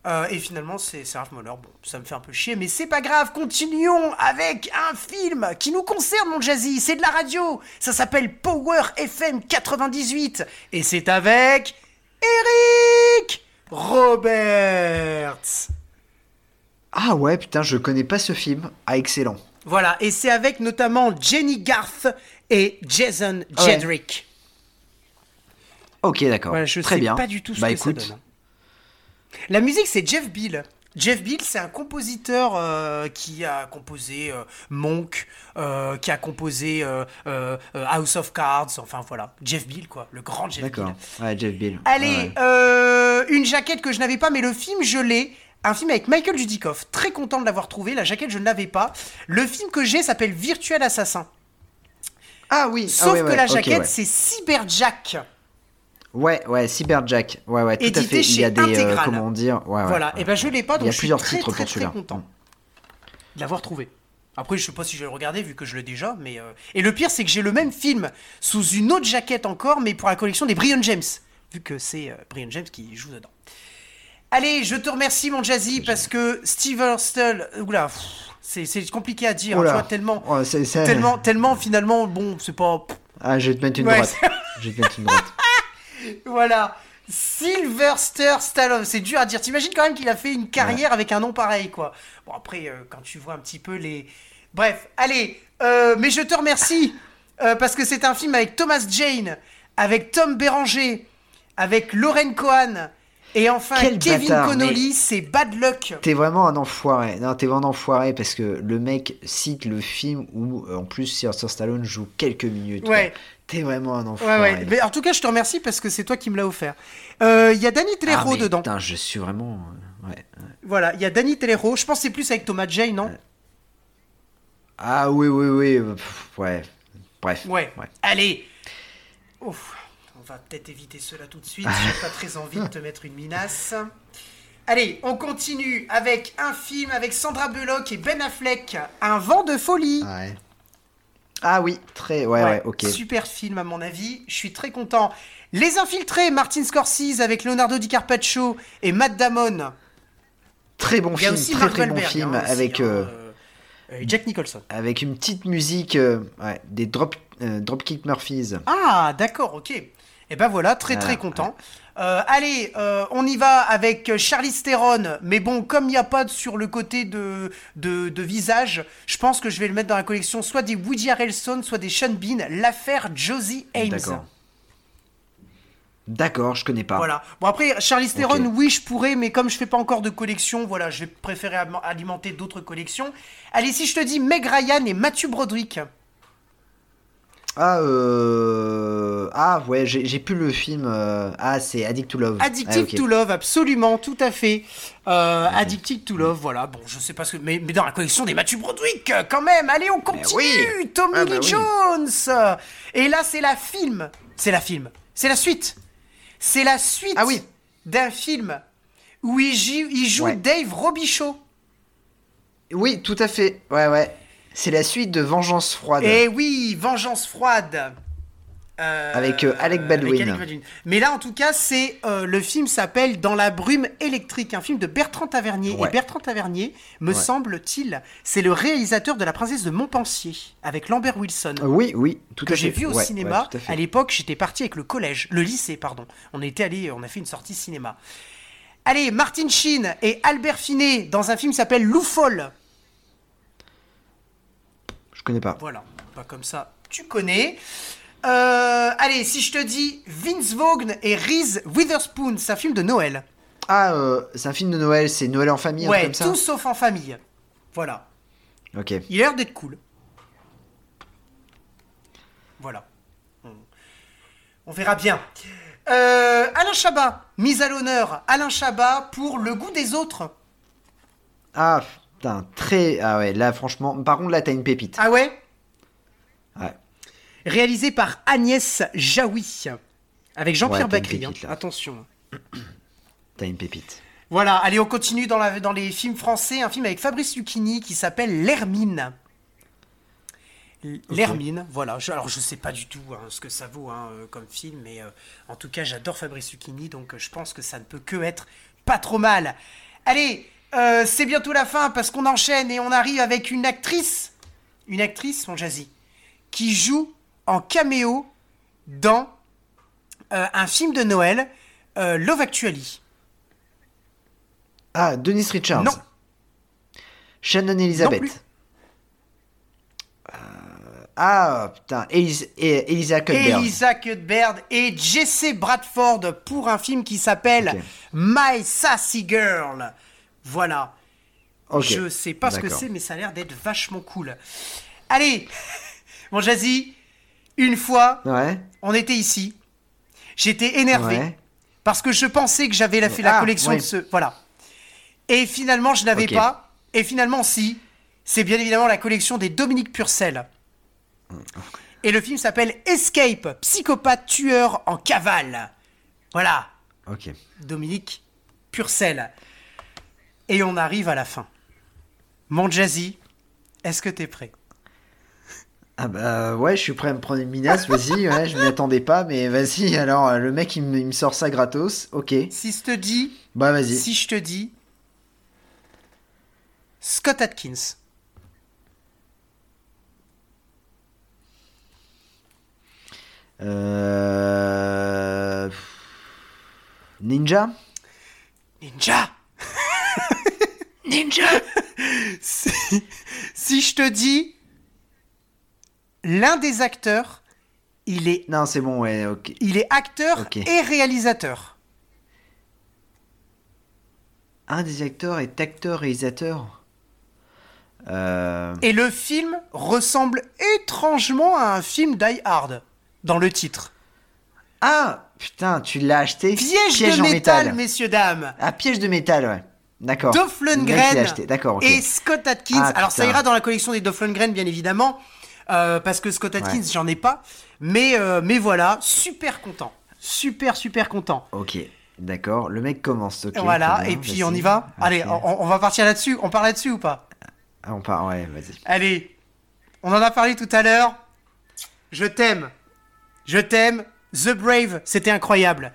Euh, et finalement, c'est Raph Mueller. Bon, ça me fait un peu chier, mais c'est pas grave. Continuons avec un film qui nous concerne, mon Jazzy. C'est de la radio. Ça s'appelle Power FM 98. Et c'est avec Eric Roberts. Ah ouais, putain, je connais pas ce film. Ah, excellent. Voilà, et c'est avec notamment Jenny Garth et Jason Ouais. Jedrick. Ok, d'accord. Voilà, je Très sais bien. pas du tout ce bah que écoute, ça donne. La musique, c'est Jeff Beal. Jeff Beal, c'est un compositeur euh, qui a composé euh, Monk, euh, qui a composé euh, euh, euh, House of Cards, enfin voilà, Jeff Beal, quoi, le grand Jeff D'accord. Beal. Ouais, Jeff Bill. Allez, Ouais, euh, une jaquette que je n'avais pas, mais le film, je l'ai. Un film avec Michael Dudikoff. Très content de l'avoir trouvé. La jaquette, je ne l'avais pas. Le film que j'ai s'appelle Virtual Assassin. Ah oui. ah Sauf ouais, que ouais, la jaquette, ouais. c'est Cyberjack. Ouais, ouais, Cyberjack. Ouais, ouais, tout Édité à fait. Il y a chez des. euh, comment dire Ouais, ouais, voilà, ouais. et ben je l'ai pas, Il donc y a je suis plusieurs très titres très pour très content de l'avoir trouvé. Après, je sais pas si je vais le regarder vu que je l'ai déjà, mais euh, et le pire c'est que j'ai le même film sous une autre jaquette encore, mais pour la collection des Brian James, vu que c'est euh, Brian James qui joue dedans. Allez, je te remercie mon Jazzy parce que Steve Hurstel, oula, c'est compliqué à dire, hein, tu vois, tellement, tellement, tellement finalement, bon, c'est pas, Ah, je vais te mettre une Ouais, droite. Je vais te mettre une droite. (laughs) Voilà. Sylvester Stallone, c'est dur à dire. T'imagines quand même qu'il a fait une carrière avec un nom pareil, quoi. Bon, après, euh, quand tu vois un petit peu les. Bref, allez. euh, mais je te remercie euh, parce que c'est un film avec Thomas Jane, avec Tom Béranger, avec Lauren Cohan et enfin Quel Kevin bâtard, Connolly. C'est Bad Luck. T'es vraiment un enfoiré. Non, t'es vraiment un enfoiré parce que le mec cite le film où, en plus, Sylvester Stallone joue quelques minutes. Ouais. quoi. T'es vraiment un Ouais, enfoiré. ouais. Mais en tout cas, je te remercie parce que c'est toi qui me l'as offert. Euh, Il y a Danny Ah, Trejo mais dedans. Putain, je suis vraiment. euh, ouais. Voilà, il y a Danny Trejo. Je pense c'est plus avec Thomas Jane, non Ah oui, oui, oui. euh, pff, ouais. Bref. Ouais. Ouais. Allez. Ouf. On va peut-être éviter cela tout de suite. (laughs) J'ai pas très envie de te mettre une minace. Allez, on continue avec un film avec Sandra Bullock et Ben Affleck, Un vent de folie. Ouais. Ah oui, très. Ouais, ouais, ok. Super film à mon avis. Je suis très content. Les Infiltrés, Martin Scorsese avec Leonardo DiCaprio et Matt Damon. Très bon film, aussi très très bon film hein, avec. hein, euh, euh, Jack Nicholson. avec une petite musique, euh, ouais, des drop, Dropkick Murphys. Ah, d'accord, ok. Et ben voilà, très très Voilà, content. Euh, allez, euh, on y va avec Charlize Theron. Mais bon, comme il n'y a pas de- sur le côté de, de, de visage, je pense que je vais le mettre dans la collection soit des Woody Harrelson, soit des Sean Bean. L'affaire Josie Ames. D'accord. D'accord, je connais pas. Voilà. Bon après, Charlize Theron, oui, je pourrais, mais comme je fais pas encore de collection, voilà, je vais préférer alimenter d'autres collections. Allez, si je te dis Meg Ryan et Matthew Broderick. Ah, euh... ah ouais, j'ai plus le film. euh, Ah, c'est Addict to Love. Addictive Ah, to Love, absolument, tout à fait. Euh, Addictive to Love, voilà. Bon, je sais pas ce que. Mais, mais dans la collection des Matthew Broderick, euh, quand même. Allez, on continue. oui. Tommy Ah, bah Lee oui. Jones. Et là, c'est la film. C'est la film. C'est la suite. C'est la suite Ah oui. d'un film où il, joue- il joue Ouais. Dave Robichaud. Oui, tout à fait. Ouais, ouais. C'est la suite de Vengeance froide. Et oui, Vengeance froide. Euh, Avec, euh, Alec Baldwin. Mais là, en tout cas, c'est euh, le film s'appelle Dans la brume électrique, un film de Bertrand Tavernier. Ouais. Et Bertrand Tavernier, me Ouais. semble-t-il, c'est le réalisateur de La princesse de Montpensier avec Lambert Wilson. Oui, oui, tout que à fait. j'ai vu au Ouais, cinéma. à l'époque, j'étais parti avec le collège, le lycée, pardon. On était allé, on a fait une sortie cinéma. Allez, Martin Sheen et Albert Finet dans un film qui s'appelle Lou Folle. Je connais pas. Voilà, pas comme ça, tu connais. Euh, allez, si je te dis Vince Vaughn et Reese Witherspoon, c'est un film de Noël. Ah, euh, c'est un film de Noël, c'est Noël en famille, un Ouais, comme ça tout sauf en famille. Voilà. Ok. Il a l'air d'être cool. Voilà. On, on verra bien. Euh, Alain Chabat, mise à l'honneur. Alain Chabat pour Le goût des autres. Ah, putain, très. Ah ouais, là, franchement. Par contre, là, t'as une pépite. Ah ouais? Ouais. Réalisé par Agnès Jaoui. Avec Jean-Pierre Ouais, Bacri. hein. pépite. Attention. (clears throat) T'as une pépite. Voilà, allez, on continue dans, la, dans les films français. Un film avec Fabrice Lucchini qui s'appelle L'Hermine. L'Hermine, voilà. Je- alors, je sais pas du tout hein, ce que ça vaut hein, euh, comme film, mais euh, en tout cas, j'adore Fabrice Lucchini, donc euh, je pense que ça ne peut que être pas trop mal. Allez, euh, c'est bientôt la fin parce qu'on enchaîne et on arrive avec une actrice, une actrice, mon jazzy, qui joue en caméo dans euh, un film de Noël, euh, Love Actually. Ah, Denise Richards. Non. Shannon Elizabeth. Ah, putain, Elis- Elisa Cuthbert. Elisa Cuthbert et Jesse Bradford pour un film qui s'appelle. My Sassy Girl. Voilà. Ok. Je sais pas ce que c'est, mais ça a l'air d'être vachement cool. Allez, (laughs) mon Jazzy, une fois, Ouais. on était ici. J'étais énervé Ouais. parce que je pensais que j'avais la- fait la Ah, collection ouais. de ce. Voilà. Et finalement, je n'avais pas. Et finalement, si. C'est bien évidemment la collection des Dominique Purcell. Et le film s'appelle Escape, psychopathe tueur en cavale. Voilà, Ok. Dominique Purcell. Et on arrive à la fin. Mon Jazzy, est-ce que t'es prêt? Ah bah ouais, je suis prêt à me prendre une minace, vas-y, (laughs) ouais, je m'y attendais pas, mais vas-y, alors euh, le mec il me, il me sort ça gratos, ok, Si je te dis, bah vas-y. si je te dis Scott Atkins. Euh... Ninja? Ninja? Ninja (laughs) si, si je te dis l'un des acteurs, il est, Non, c'est bon, ouais, ok. il est acteur et réalisateur. Un des acteurs est acteur réalisateur. Euh... Et le film ressemble étrangement à un film Die Hard dans le titre. Ah putain, tu l'as acheté? Piège, de en métal, messieurs dames. Ah, piège de métal, ouais. D'accord. Dolph Lundgren d'accord, et Scott Atkins. Ah, Alors ça ira dans la collection des Dolph Lundgren bien évidemment, euh, parce que Scott Atkins Ouais. j'en ai pas, mais euh, mais voilà, super content, super super content. Ok, d'accord. Le mec commence, ok. voilà, bien, et puis on y va. Allez, on, on va partir là-dessus. On part là-dessus ou pas? Ah, on part, ouais, vas-y. Allez, on en a parlé tout à l'heure. Je t'aime, je t'aime. The Brave, c'était incroyable.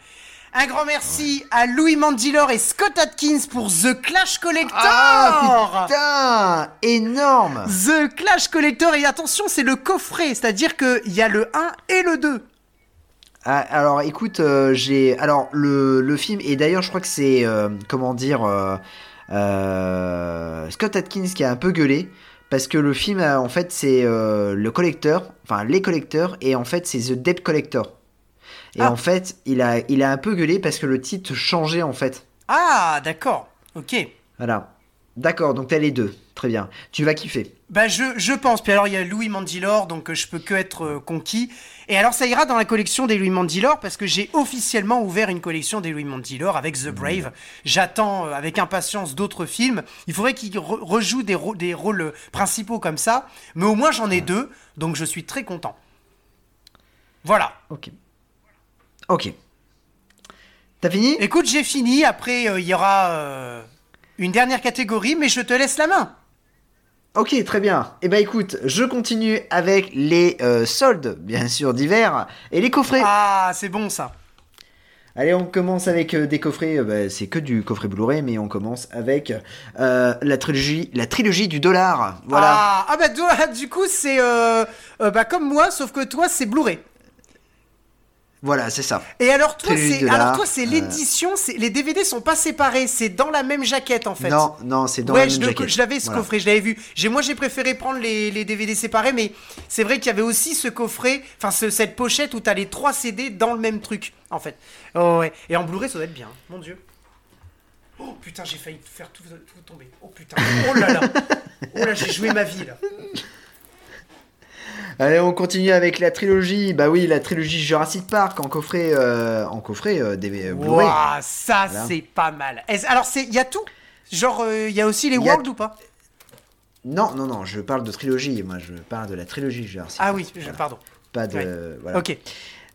Un grand merci à Louis Mandylor et Scott Atkins pour The Clash Collector. Ah putain Énorme The Clash Collector, et attention, c'est le coffret, c'est-à-dire qu'il y a le 1 et le 2. Ah, alors écoute, euh, j'ai alors le, le film et d'ailleurs je crois que c'est euh, comment dire euh, Scott Atkins qui a un peu gueulé parce que le film en fait c'est le collecteur, enfin les collecteurs et en fait c'est The Debt Collector. Et Ah. en fait il a il a un peu gueulé parce que le titre changeait en fait. Ah, d'accord. Ok. Voilà. D'accord, donc t'as les deux. Très bien. Tu vas kiffer. Bah je, je pense. Puis alors il y a Louis Mandylor, donc euh, je peux que être euh, conquis. Et alors ça ira dans la collection des Louis Mandylor parce que j'ai officiellement ouvert une collection des Louis Mandylor avec The Brave. J'attends euh, avec impatience d'autres films. Il faudrait qu'ils re- rejouent des, des rôles principaux comme ça, mais au moins j'en ai deux, donc je suis très content. Voilà. Ok. Ok. T'as fini? Écoute, j'ai fini. Après, euh, il y aura euh, une dernière catégorie, mais je te laisse la main. Ok, très bien. Eh ben écoute, je continue avec les euh, soldes, bien sûr, d'hiver, et les coffrets. Ah, c'est bon ça. Allez, on commence avec des coffrets, bah, c'est que du coffret Blu-ray, mais on commence avec euh, la trilogie, la trilogie du dollar. Voilà. Ah, ah bah du, (laughs) du coup c'est euh, bah, comme moi, sauf que toi c'est Blu-ray. Voilà, c'est ça. Et alors toi c'est alors toi c'est euh. l'édition, c'est les DVD sont pas séparés, c'est dans la même jaquette en fait. Non, non, c'est dans ouais, la même je, jaquette. je l'avais ce Voilà. coffret, je l'avais vu. J'ai moi j'ai préféré prendre les, les DVD séparés, mais c'est vrai qu'il y avait aussi ce coffret, enfin ce- cette pochette où t'as les trois CD dans le même truc en fait. Oh ouais. Et en Blu-ray ça doit être bien, mon dieu. Oh putain j'ai failli faire tout, tout tomber. Oh putain. Oh là là. (laughs) Oh là j'ai joué ma vie là. Allez, on continue avec la trilogie. Bah oui, la trilogie Jurassic Park en coffret, euh, en coffret euh, des euh, Blu-ray. Waouh, ça Voilà. c'est pas mal. Alors c'est, il y a tout? Genre, euh, il y a aussi les World ou pas? Non, non, non, je parle de trilogie. Moi, je parle de la trilogie Jurassic Ah Park. oui, Voilà. pardon. Pas de. Ouais. Voilà. Ok.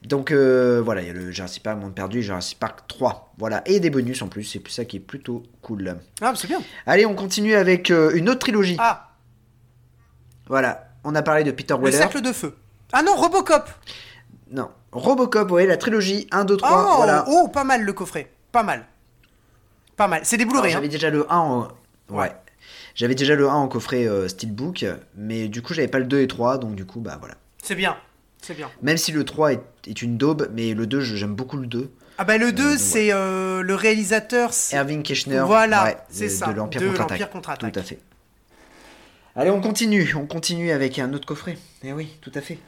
Donc euh, voilà, il y a le Jurassic Park Monde Perdu et Jurassic Park 3. Voilà, et des bonus en plus, c'est ça qui est plutôt cool. Ah, c'est bien. Allez, on continue avec euh, une autre trilogie. Ah, Voilà, on a parlé de Peter le Weller. cercle de feu. Ah non, Robocop. Non, Robocop, ouais, la trilogie 1, 2, 3. oh, voilà. oh, pas mal le coffret. Pas mal. Pas mal. C'est des Blu-ray. hein. J'avais déjà le 1 en... Ouais. Ouais. J'avais déjà le 1 en coffret euh, Steelbook, mais du coup, j'avais pas le 2 et 3, donc du coup, bah voilà. C'est bien. C'est bien. Même si le 3 est, est une daube, mais le 2, je- j'aime beaucoup le 2. Ah bah le 2, donc, c'est euh, le réalisateur. Erwin Keschner. Voilà, ouais, c'est ça, De l'Empire contre-attaque. contre-attaque. Tout à fait. Allez, on continue. On continue avec un autre coffret. Eh oui, tout à fait.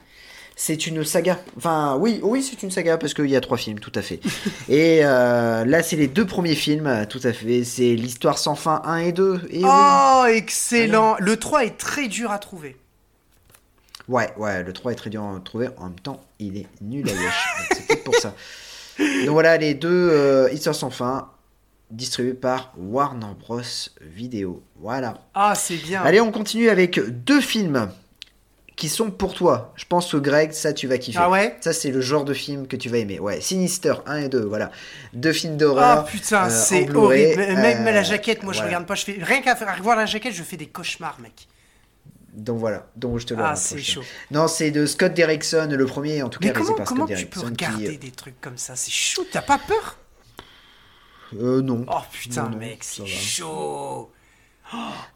C'est une saga. Enfin, oui, oui, c'est une saga parce qu'il y a trois films, tout à fait. (laughs) et euh, là, c'est les deux premiers films, tout à fait. C'est l'histoire sans fin 1 et 2. Et oui. Oh, excellent. Le 3 est très dur à trouver. Ouais, ouais, le 3 est très dur à trouver. En même temps, il est nul à. Donc, C'est peut-être pour ça. (laughs) Donc voilà, les deux euh, histoires sans fin, distribuées par Warner Bros. Vidéo. Voilà. Ah, c'est bien. Allez, on continue avec deux films qui sont pour toi. Je pense que Greg, ça tu vas kiffer. Ah ouais Ça c'est le genre de film que tu vas aimer. Ouais, Sinister 1 et 2, voilà. Deux films Ah d'horreur. putain, euh, c'est horrible. Même euh, la jaquette, moi je regarde pas. Je fais rien qu'à revoir la jaquette, je fais des cauchemars, mec. Donc voilà, donc je te le Ah, c'est chaud. Non, c'est de Scott Derrickson, le premier en tout cas Mais réalisé comment, par comment Scott tu peux regarder qui, des trucs comme ça? C'est chaud, t'as pas peur? Euh, non. Oh putain, Non, mec, c'est chaud.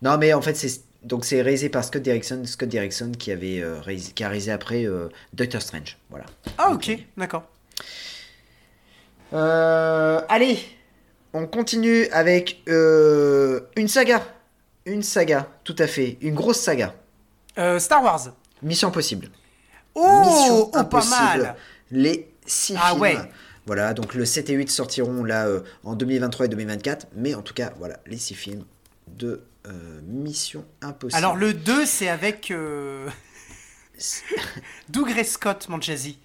Non, mais en fait, c'est donc c'est réalisé par Scott Derrickson, Scott Derrickson qui avait euh, réalisé, qui a réalisé après euh, Doctor Strange. Voilà. Ah ok, d'accord. Euh, allez, on continue avec euh, une saga. Une saga, tout à fait. Une grosse saga. Euh, Star Wars. Mission Impossible. Oh, Mission oh pas Impossible. mal. Les 6 Ah films. ouais. Voilà, donc le 7 et 8 sortiront là euh, en 2023 et 2024. Mais en tout cas, voilà, les 6 films de euh, Mission Impossible. Alors le 2, c'est avec euh... (laughs) Doug Ray Scott, mon jazzy.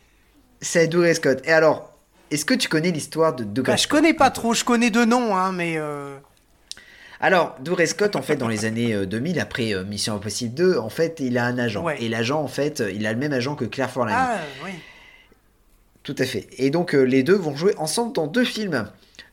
C'est Douglas Scott. Et alors, est-ce que tu connais l'histoire de Douglas Bah, je Scott connais pas trop, je connais deux noms, hein, mais... Alors, Douglas Scott, en fait, dans les années euh, 2000, après Mission Impossible 2, en fait, il a un agent. Ouais. Et l'agent, en fait, il a le même agent que Claire Forlani. Ah, oui. Tout à fait. Et donc, euh, les deux vont jouer ensemble dans deux films.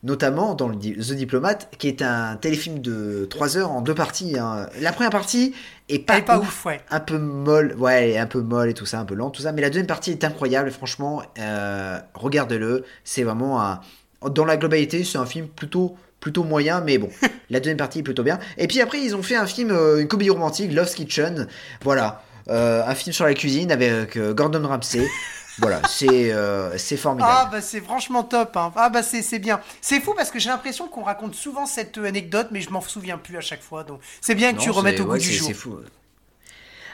Notamment dans The Diplomate, qui est un téléfilm de 3 heures en deux parties. hein. La première partie est pas, est pas ouf, ouf, ouais. un peu molle, ouais, un peu molle et tout ça, un peu lent, tout ça. Mais la deuxième partie est incroyable, franchement, euh, regardez-le. C'est vraiment un. Dans la globalité, c'est un film plutôt, plutôt moyen, mais bon, (laughs) la deuxième partie est plutôt bien. Et puis après, ils ont fait un film, euh, une comédie romantique, Love's Kitchen. Voilà. Euh, un film sur la cuisine avec euh, Gordon Ramsay. (laughs) Voilà, c'est euh, formidable. Ah bah c'est franchement top. hein. Ah bah c'est bien. C'est fou parce que j'ai l'impression qu'on raconte souvent cette euh, anecdote, mais je m'en souviens plus à chaque fois. Donc c'est bien que tu remettes au goût ouais, du c'est- jour. C'est fou.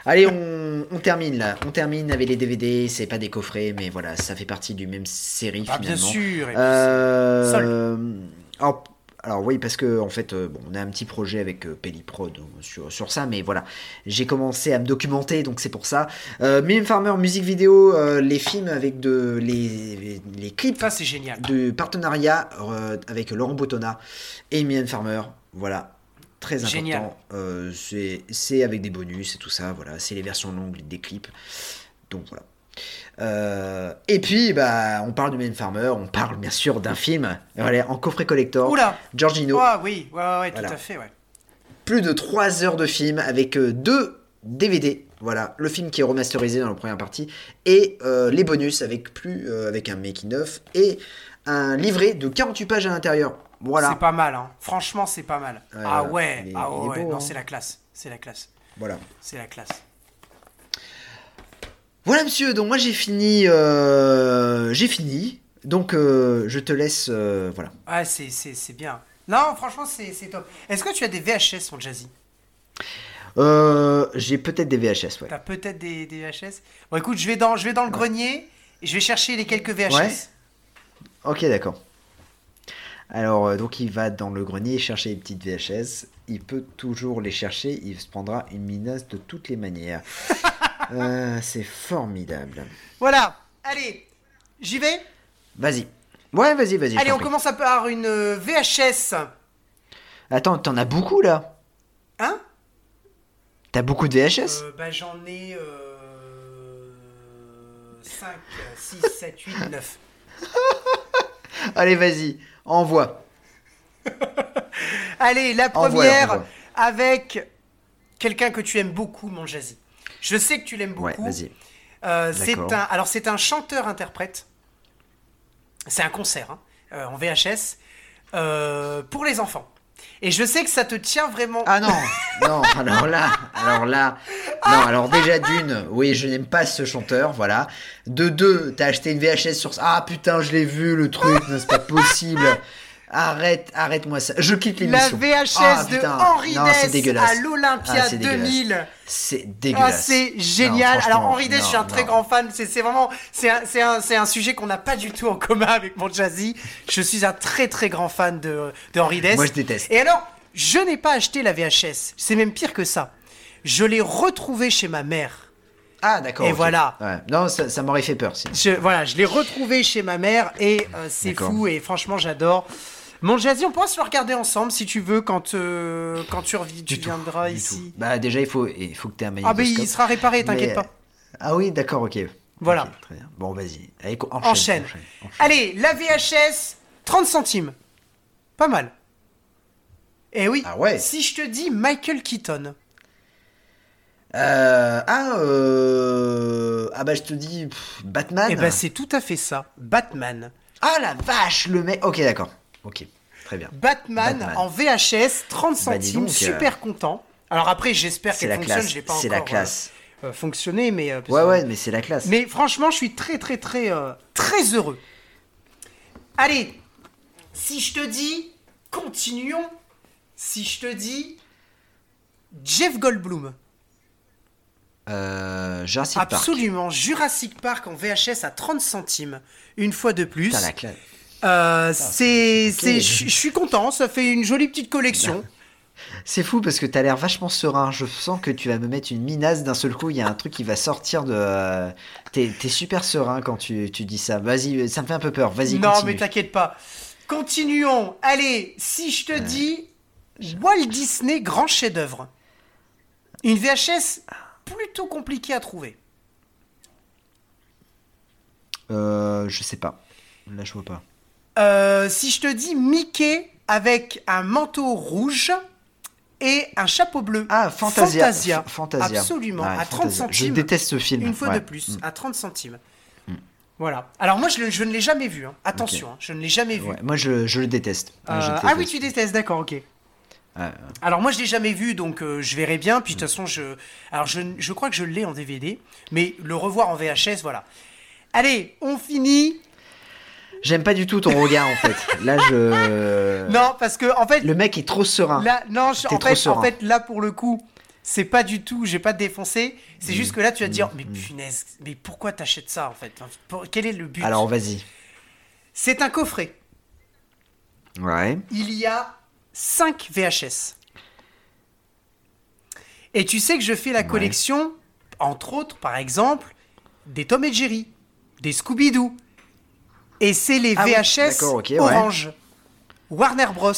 Allez, on, on termine là. On termine avec les DVD. C'est pas des coffrets, mais voilà, ça fait partie du même série Ah bien finalement. sûr. et puis Euh, Sol. alors, alors oui, parce que en fait, euh, bon, on a un petit projet avec euh, Pelliprod sur, sur ça, mais voilà, j'ai commencé à me documenter, donc c'est pour ça. Euh, Farmer, musique vidéo, euh, les films avec de les, les clips Ça c'est génial. de partenariat euh, avec Laurent Boutonnat et Mylène Farmer. Voilà, très important. Génial. Euh, c'est c'est avec des bonus et tout ça. Voilà, c'est les versions longues des clips. Donc voilà. Euh, et puis, bah, on parle de Mylène Farmer, on parle bien sûr d'un film voilà, en coffret collector. Oula. Giorgino, Ah oui, ouais, ouais, ouais, tout à fait, ouais. plus de 3 heures de film avec euh, deux DVD. Voilà, le film qui est remasterisé dans la première partie et euh, les bonus avec plus euh, avec un making of et un livret de 48 pages à l'intérieur. Voilà. C'est pas mal, hein. Franchement, c'est pas mal. Ah ouais, ah ouais, beau, non, hein. c'est la classe, c'est la classe, Voilà. c'est la classe. Voilà monsieur, donc moi j'ai fini euh, j'ai fini. Donc euh, je te laisse euh, voilà. Ouais, c'est, c'est, c'est bien. Non, franchement, c'est, c'est top. Est-ce que tu as des VHS en Jazzy? Euh, j'ai peut-être des VHS ouais. T'as peut-être des, des VHS Bon, écoute, je vais dans, je vais dans le grenier et je vais chercher les quelques VHS. Ouais. OK, d'accord. Alors donc il va dans le grenier chercher les petites VHS, il peut toujours les chercher, il se prendra une minace de toutes les manières. (laughs) Euh, c'est formidable. Voilà, allez, j'y vais? Vas-y. Ouais, vas-y, vas-y. Allez, on prie. commence par une euh, VHS. Attends, t'en as beaucoup là? Hein? T'as beaucoup de VHS Euh, Bah, j'en ai euh, 5, 6, 7, 8, 9. Allez, vas-y, envoie. (laughs) Allez, la Envoie, première envoie. avec quelqu'un que tu aimes beaucoup, mon Jazzy. Je sais que tu l'aimes Ouais, beaucoup. vas-y. Euh, c'est un, alors c'est un chanteur-interprète. C'est un concert hein, euh, en VHS euh, pour les enfants. Et je sais que ça te tient vraiment. Ah non, non, (laughs) alors là, alors là, non, alors déjà d'une, oui, je n'aime pas ce chanteur, voilà. De deux, t'as acheté une VHS sur ça. Ah putain, je l'ai vu le truc, c'est pas possible. (laughs) Arrête, arrête-moi ça. Je quitte la l'émission. VHS Ah, de. Henri Dess à l'Olympia Ah, c'est dégueulasse. 2000. C'est Ah, dégueulasse. c'est génial. Alors Henri Dess, je suis un non, très grand fan. C'est vraiment, c'est un, un, un sujet qu'on n'a pas du tout en commun avec mon Jazzy. Je suis un très très grand fan de, de Henri Dess. Moi, je déteste. Et alors, je n'ai pas acheté la VHS. C'est même pire que ça. Je l'ai retrouvée chez ma mère. Ah d'accord. Et voilà. Ouais. Non, ça, ça m'aurait fait peur. sinon. Je, voilà, je l'ai retrouvée chez ma mère et euh, c'est fou et franchement j'adore. Mon Jazzy, on pourra se le regarder ensemble si tu veux quand, euh, quand tu, revi- tu tout, viendras ici. Bah déjà, il faut, il faut que tu aies un Ah magnétoscope. il sera réparé, t'inquiète pas. Ah oui, d'accord, ok. Voilà. Très bien. Bon, vas-y. Enchaîne. enchaîne. enchaîne, enchaîne. Allez, la VHS, 30 centimes. Pas mal. Et oui, Ah ouais. si je te dis Michael Keaton, Euh, ah, euh... ah bah je te dis pff, Batman. eh ben c'est tout à fait ça. Batman. Ah la vache, le mec. Ok, d'accord. Ok, très bien. Batman, Batman. en VHS, 30 Bah, centimes, euh, super content. Alors après, j'espère C'est qu'elle fonctionne, classe. je l'ai pas C'est encore la classe. euh, euh, fonctionné, mais... euh, Ouais, ouais, mais c'est la classe. Mais franchement, je suis très, très, très, euh, très heureux. Allez, si je te dis, continuons. Si je te dis, Jeff Goldblum. Euh, Jurassic Park. Absolument, Jurassic Park en VHS à 30 centimes, une fois de plus. La classe. Euh, c'est, ok. c'est, je suis content, ça fait une jolie petite collection. (laughs) C'est fou parce que t'as l'air vachement serein. Je sens que tu vas me mettre une minace d'un seul coup. Il y a un truc qui va sortir de. euh, T'es t'es super serein quand tu, tu dis ça. Vas-y, ça me fait un peu peur. Vas-y, non, continue. mais t'inquiète pas. Continuons. Allez, si je te dis Walt Disney grand chef-d'œuvre. Une VHS plutôt compliquée à trouver. Euh, je sais pas. Là, je vois pas. Euh, si je te dis Mickey avec un manteau rouge et un chapeau bleu. Ah, Fantasia. Fantasia. Absolument. Ouais, à 30 Fantasia. centimes. Je déteste ce film. Une fois Ouais. de plus. Mm. À 30 centimes. Voilà. Alors moi, je, le- je ne l'ai jamais vu. hein. Attention, hein, je ne l'ai jamais vu. Ouais, moi, je, je le déteste. Je Euh, déteste. ah oui, tu détestes, d'accord, ok. Alors moi je l'ai jamais vu donc euh, je verrai bien puis de toute façon je alors je, je crois que je l'ai en DVD mais le revoir en VHS voilà. Allez, on finit. J'aime pas du tout ton regard en fait. Là, je. (laughs) Non, parce que en fait, Le mec est trop serein. là, non, je- en trop fait, serein. en fait, là pour le coup, c'est pas du tout. J'ai pas défoncé. C'est juste que là, tu vas te dire, mais punaise, mais pourquoi t'achètes ça en fait? Quel est le but? Alors, vas-y. C'est un coffret. Ouais. il y a 5 VHS. Et tu sais que je fais la collection, entre autres, par exemple, des Tom et Jerry, des Scooby-Doo. Et c'est les Ah oui, VHS ouais. orange. Warner Bros.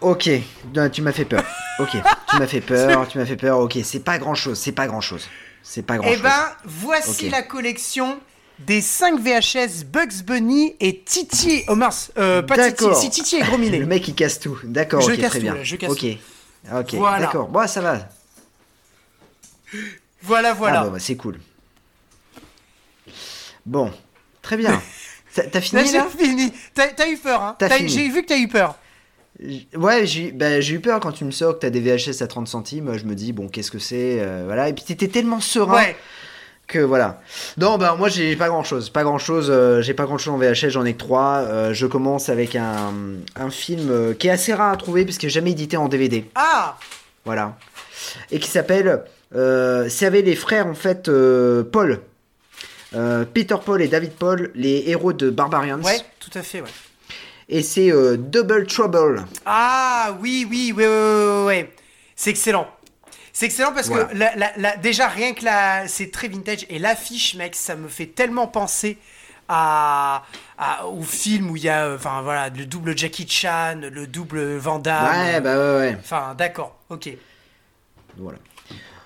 Ok, non, tu m'as fait peur. Ok, tu m'as fait peur, tu m'as fait peur. Ok, c'est pas grand chose, c'est pas grand chose. C'est pas grand Et chose. ben, voici la collection des 5 VHS Bugs Bunny et Titi. Oh mince, euh, pas Titi, D'accord. si Titi est gros minet. Le mec il casse tout. D'accord, Je ok, casse très tout, bien. là, je casse ok, ok, Voilà. d'accord. Bon, ça va. Voilà, voilà. Ah, bon, bah, c'est cool. Bon, très bien. (laughs) T'as Là, fini là j'ai fini. T'as eu peur, hein T'as T'as- fini. J'ai vu que t'as eu peur. Ouais, j'ai bah, j'ai eu peur quand tu me sors que t'as des VHS à 30 centimes. Je me dis, bon, qu'est-ce que c'est euh, Voilà. Et puis t'étais tellement serein Ouais. que voilà. Non, bah moi j'ai pas grand chose. Pas grand chose. j'ai pas grand chose en VHS, j'en ai que 3. je commence avec un, un film euh, qui est assez rare à trouver puisqu'il n'est jamais édité en DVD. Ah Voilà. Et qui s'appelle. Euh, c'est avec les frères en fait euh, Paul. Euh, Peter Paul et David Paul, les héros de Barbarians. Ouais, tout à fait, ouais. Et c'est euh, Double Trouble. Ah oui, oui, oui, oui, oui. C'est excellent. C'est excellent parce Voilà. que la- la- la- déjà rien que la, c'est très vintage et l'affiche, mec, ça me fait tellement penser à, à- au film où il y a, euh, voilà, le double Jackie Chan, le double Van Damme. Ouais, bah ouais, ouais. Enfin, d'accord, ok. Voilà.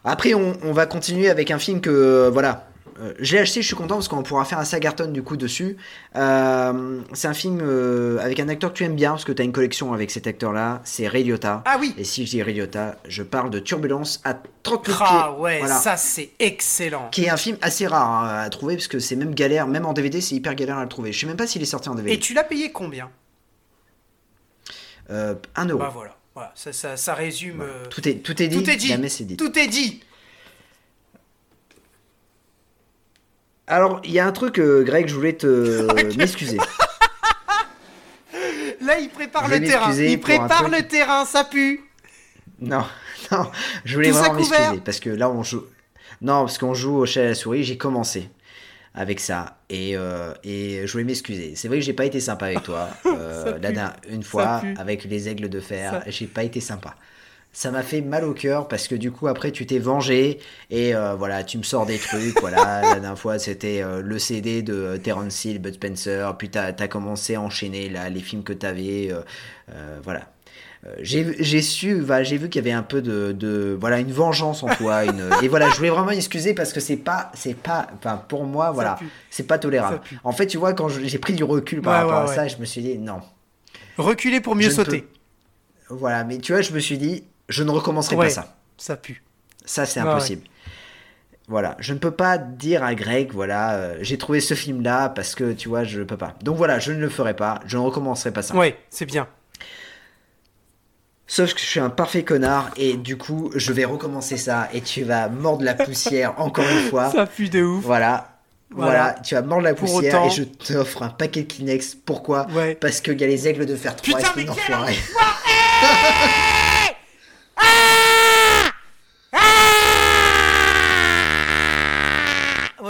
Après, on, on va continuer avec un film que, euh, voilà, euh, j'ai acheté, je suis content parce qu'on pourra faire un Sagarton du coup dessus. Euh, c'est un film euh, avec un acteur que tu aimes bien parce que tu as une collection avec cet acteur-là, c'est Ray Liotta. Ah oui. Et si je dis Ray Liotta, je parle de Turbulence à 30 000 Ah pieds. ouais, Voilà. ça c'est excellent. Qui est un film assez rare hein, à trouver parce que c'est même galère, même en DVD, c'est hyper galère à le trouver. Je sais même pas s'il est sorti en DVD. Et tu l'as payé combien? Euh, 1 euro. Bah voilà, voilà, ça, ça, ça résume. Tout est, tout est dit, tout est dit. la messe est dite. Tout est dit. Alors, il y a un truc, euh, Greg, je voulais te (laughs) m'excuser. (laughs) Là, il prépare le terrain. Il prépare le terrain, ça pue. Non, (laughs) non, je voulais Tout vraiment m'excuser parce que là on joue. Non, parce qu'on joue au chat à la souris, j'ai commencé avec ça et, euh, et je voulais m'excuser. C'est vrai que j'ai pas été sympa avec toi. Euh, la une fois avec les aigles de fer, Ça- j'ai pas été sympa. Ça m'a fait mal au cœur parce que du coup après tu t'es vengé et euh, voilà tu me sors des trucs voilà (laughs) la dernière fois c'était euh, le CD de Terence Hill, Bud Spencer puis t'as as commencé à enchaîner là les films que t'avais euh, euh, voilà euh, j'ai su, voilà, j'ai vu qu'il y avait un peu de, de- voilà, une vengeance en toi, une, (laughs) et voilà, je voulais vraiment m'excuser parce que c'est pas, c'est pas, enfin, pour moi, voilà, c'est pas tolérable. Ça. En fait, tu vois, quand j'ai pris du recul par Ouais, rapport ouais, à ça, ouais. je me suis dit, non, Reculer pour mieux Je sauter. voilà, mais tu vois, je me suis dit, je ne recommencerai Ouais. pas ça. Ça pue. Ça, c'est Ouais, impossible. Voilà, je ne peux pas dire à Greg, voilà, euh, j'ai trouvé ce film-là parce que, tu vois, je ne peux pas. Donc voilà, je ne le ferai pas, je ne recommencerai pas ça. Ouais, c'est bien. Sauf que je suis un parfait connard et du coup, je vais recommencer ça et tu vas mordre la poussière (laughs) encore une fois. Ça pue de ouf. Voilà. Voilà. Voilà. tu vas mordre la poussière autant- et je t'offre un paquet de Kleenex. Pourquoi? Ouais. Parce qu'il y a les aigles de fer 3 Putain, esprit mais. (laughs)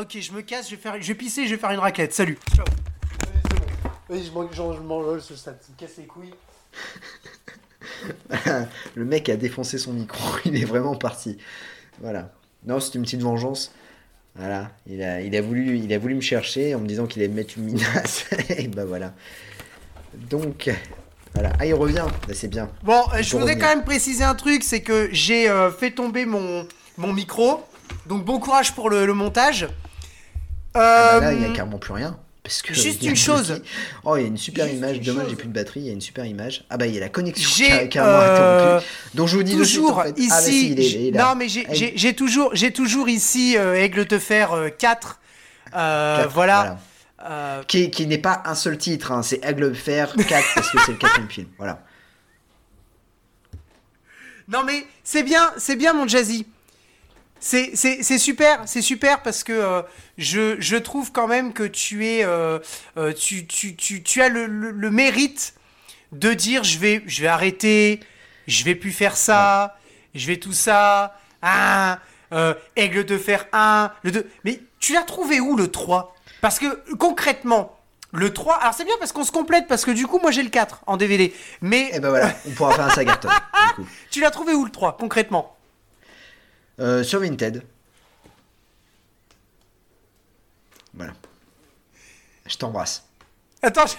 Ok, je me casse, je vais, faire... je vais pisser, je vais faire une raclette. Salut. Ciao. Vas-y, je mange, je mange ce stade. Ça me casse les couilles. (laughs) Le mec a défoncé son micro. (laughs) Il est vraiment parti. Voilà. Non, c'est une petite vengeance. Voilà. Il a, il a, voulu, il a voulu me chercher en me disant qu'il allait me mettre une minace. (laughs) et bah voilà. Donc, voilà. Ah, il revient. Bah, c'est bien. Bon, euh, je voudrais revenir. quand même préciser un truc, c'est que j'ai euh, fait tomber mon, mon micro. Donc bon courage pour le, le montage. Ah bah là, Euh, il n'y a carrément plus rien. Parce que juste une un chose. Oh, il y a une super Juste image. une Dommage, j'ai plus de batterie. Il y a une super image. Ah bah, il y a la connexion J'ai, qui a carrément euh, interrompu. Donc, je vous dis de suite, toujours en fait. ici. Ah bah si, il est, j'ai- il est là. non, mais j'ai- toujours, j'ai toujours ici euh, Aigle te faire 4. Quatre, voilà. Euh, Qui, qui n'est pas un seul titre, hein, c'est Aigle de Fer 4 parce que c'est le quatrième film. Voilà. non mais c'est bien, c'est bien mon Jazzy. c'est super, c'est super parce que euh, je, je trouve quand même que tu es, euh, tu, tu, tu, tu as le, le- le mérite de dire je vais, je vais arrêter, je vais plus faire ça, je vais tout ça, ah, euh, aigle de fer 1, le 2. Mais tu l'as trouvé où le 3 Parce que concrètement, le 3, alors c'est bien parce qu'on se complète, parce que du coup moi j'ai le 4 en DVD. Mais Et ben voilà, on pourra faire un Sagarton. (laughs) tu l'as trouvé où le 3 concrètement? Euh, sur Vinted. Voilà. Je t'embrasse. Attends, je...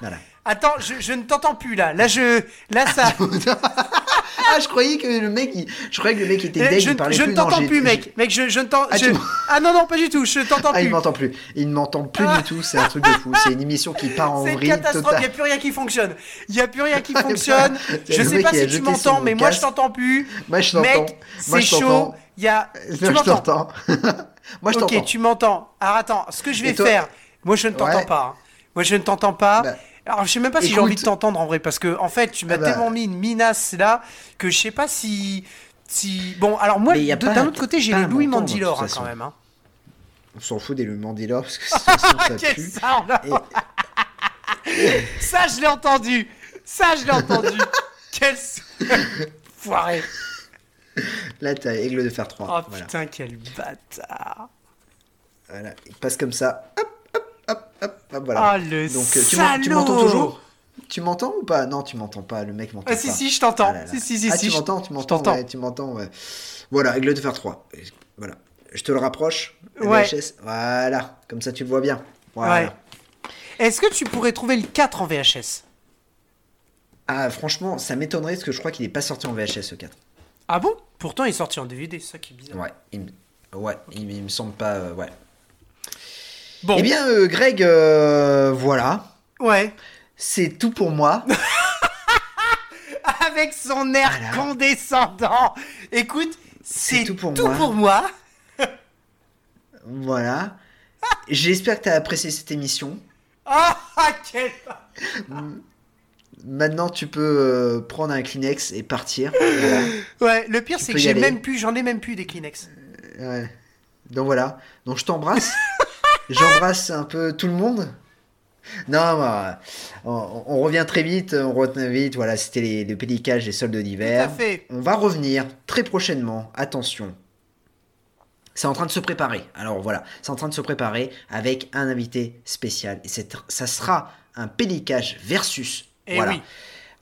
Voilà. (laughs) Attends, je, je ne t'entends plus là. Là, je, là ça. (laughs) ah, je croyais que le mec, il- je croyais que le mec était dead, je, il parlait je plus. ne t'entends plus, mec. Mec, je, je ne t'entends. Ah, je- Ah non non, pas du tout. Je t'entends Ah, il plus. m'entend plus. Il ne m'entend plus Ah. du tout. C'est un truc de fou. C'est une émission qui part en C'est une vrille catastrophe. Il n'y a plus rien qui fonctionne. Il n'y a plus rien qui (laughs) fonctionne. c'est Je le sais pas si tu m'entends, mais moi je t'entends plus. Moi, je t'entends. C'est chaud. Il y a. (laughs) Tu je m'entends t'entends. (laughs) Moi, je Ok, t'entends. tu m'entends. Alors attends, ce que je vais faire. Moi, je ne t'entends pas. hein. Moi, je ne t'entends pas. Alors, je sais même pas si j'ai envie de t'entendre en vrai, parce que en fait, tu m'as Ah bah. tellement mis une minace là que je sais pas si. Si... Bon, alors moi, d'un autre côté, j'ai les Louis toute hein, quand même. Hein. On s'en fout des Mandylor parce que (laughs) ça pue. ça, on a- (laughs) Ça, je l'ai entendu. Ça, je l'ai entendu. (laughs) Quel foiré. Là, t'as Aigle de fer 3. Oh voilà. putain, quel bâtard. voilà. Il passe comme ça. Hop, hop, hop, hop, voilà. Oh le Donc, euh, tu m'entends toujours? Tu m'entends ou pas? Non, tu m'entends pas. Le mec m'entend Ah pas. si, si, je t'entends. Ah. Si, si, si, ah, si, tu m'entends, tu m'entends, ouais, tu m'entends, ouais. Voilà, Aigle de fer 3. Et Voilà. Je te le rapproche. Ouais. VHS. Voilà. Comme ça, tu le vois bien. Voilà. Ouais. Est-ce que tu pourrais trouver le 4 en VHS Ah, franchement, ça m'étonnerait parce que je crois qu'il est pas sorti en VHS ce 4. Ah bon? Pourtant, il est sorti en DVD, c'est ça qui est bizarre. Ouais, il, me- ouais, il, il me semble pas. euh, ouais. Bon, Eh bien, euh, Greg, euh, voilà. ouais. C'est tout pour moi. (laughs) Avec son air Voilà. condescendant. Écoute, c'est tout tout, pour moi. pour moi. (laughs) voilà. J'espère que tu as apprécié cette émission. Ah, (laughs) quel... Maintenant, tu peux euh, prendre un Kleenex et partir. Voilà. Ouais, le pire, c'est que j'ai même plus, j'en ai même plus des Kleenex. Ouais. Donc voilà. Donc je t'embrasse. J'embrasse un peu tout le monde. Non, bah, on, on revient très vite. On revient vite. Voilà, c'était les- le pédicage des soldes d'hiver. On va revenir très prochainement. Attention. C'est en train de se préparer. Alors voilà, c'est en train de se préparer avec un invité spécial. Et ça sera un pédicage versus. Eh voilà. oui.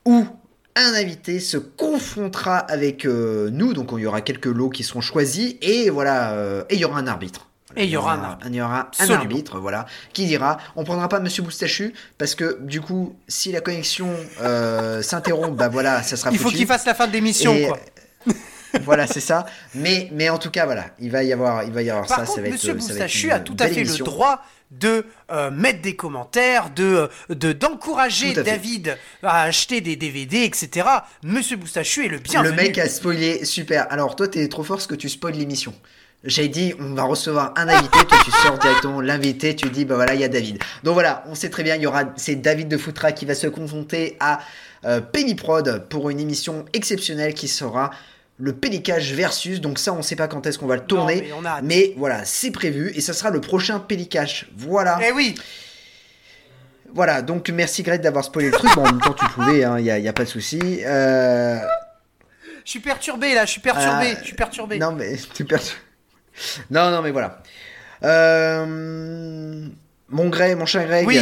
Où un invité se confrontera avec euh, nous. Donc il y aura quelques lots qui seront choisis. Et voilà, euh, et il y aura un arbitre. Et il y aura un arbitre. Il y aura un arbitre, voilà, qui dira, on prendra pas Monsieur Moustachu parce que du coup, si la connexion euh, s'interrompt, bah voilà, ça sera Il faut qu'il fasse la fin de l'émission, Et- quoi. (laughs) voilà, c'est ça. Mais, mais en tout cas, voilà, il va y avoir, il va y avoir Par ça. contre, ça va être, Monsieur une a tout à fait émission. le droit de euh, mettre des commentaires, de de d'encourager. David à acheter des DVD, etc. Monsieur Moustachu est le bienvenu. Le mec a spoilé, super. Alors toi, t'es trop fort parce que tu spoil l'émission. J'ai dit, on va recevoir un invité, toi tu sors directement l'invité, tu dis, bah voilà, il y a David. Donc voilà, on sait très bien, il y aura, c'est David de Foutra qui va se confronter à euh, Penny Prod pour une émission exceptionnelle qui sera le Pélicage versus. Donc ça, on sait pas quand est-ce qu'on va le tourner. mais a voilà, c'est prévu et ça sera le prochain Pélicage. Voilà. Eh oui, Voilà, donc merci Greg d'avoir spoilé le truc. Bon, en même temps, tu pouvais, il n'y a, y a pas de souci. Euh, je suis perturbé là, je suis perturbé, Euh, je suis perturbé. Non, mais tu perds. Non, non, mais voilà. Euh, Mon Greg, mon cher Greg. Oui.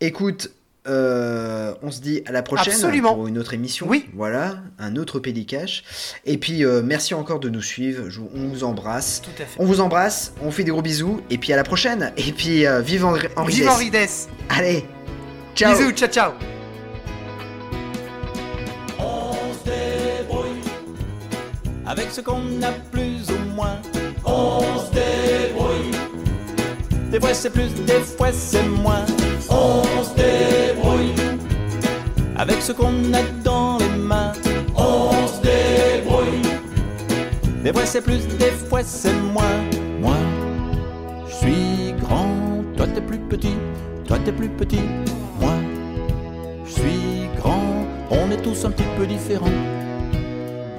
Écoute, euh, on se dit à la prochaine Absolument. pour une autre émission. Oui. Voilà, un autre pédicache. Et puis, euh, merci encore de nous suivre. Je- on vous embrasse. Tout à fait. On vous embrasse, on vous fait des gros bisous. Et puis à la prochaine. Et puis, euh, vive Henri Henri Vive Dess. Henri Dess. Allez, ciao. Bisous, ciao ciao. avec ce qu'on a plus ou moins. On se débrouille. Des fois c'est plus, des fois c'est moins. On se débrouille. Avec ce qu'on a dans les mains. On se débrouille. Des fois c'est plus, des fois c'est moins. Moi, je suis grand, toi t'es plus petit, toi t'es plus petit. Moi, je suis grand, on est tous un petit peu différents.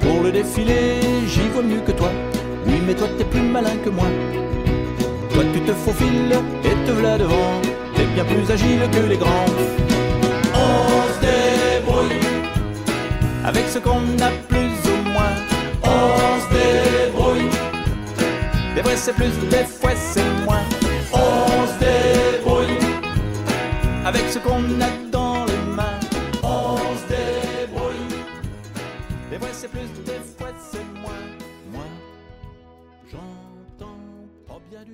Pour le défilé, j'y vois mieux que toi. Oui, mais toi t'es plus malin que moi. Toi tu te faufiles et te voilà devant, t'es bien plus agile que les grands. On se débrouille avec ce qu'on a plus ou moins. On se débrouille. Des fois c'est plus, des fois c'est moins. On se débrouille avec ce qu'on a dans les mains. On se débrouille. Des fois c'est plus, des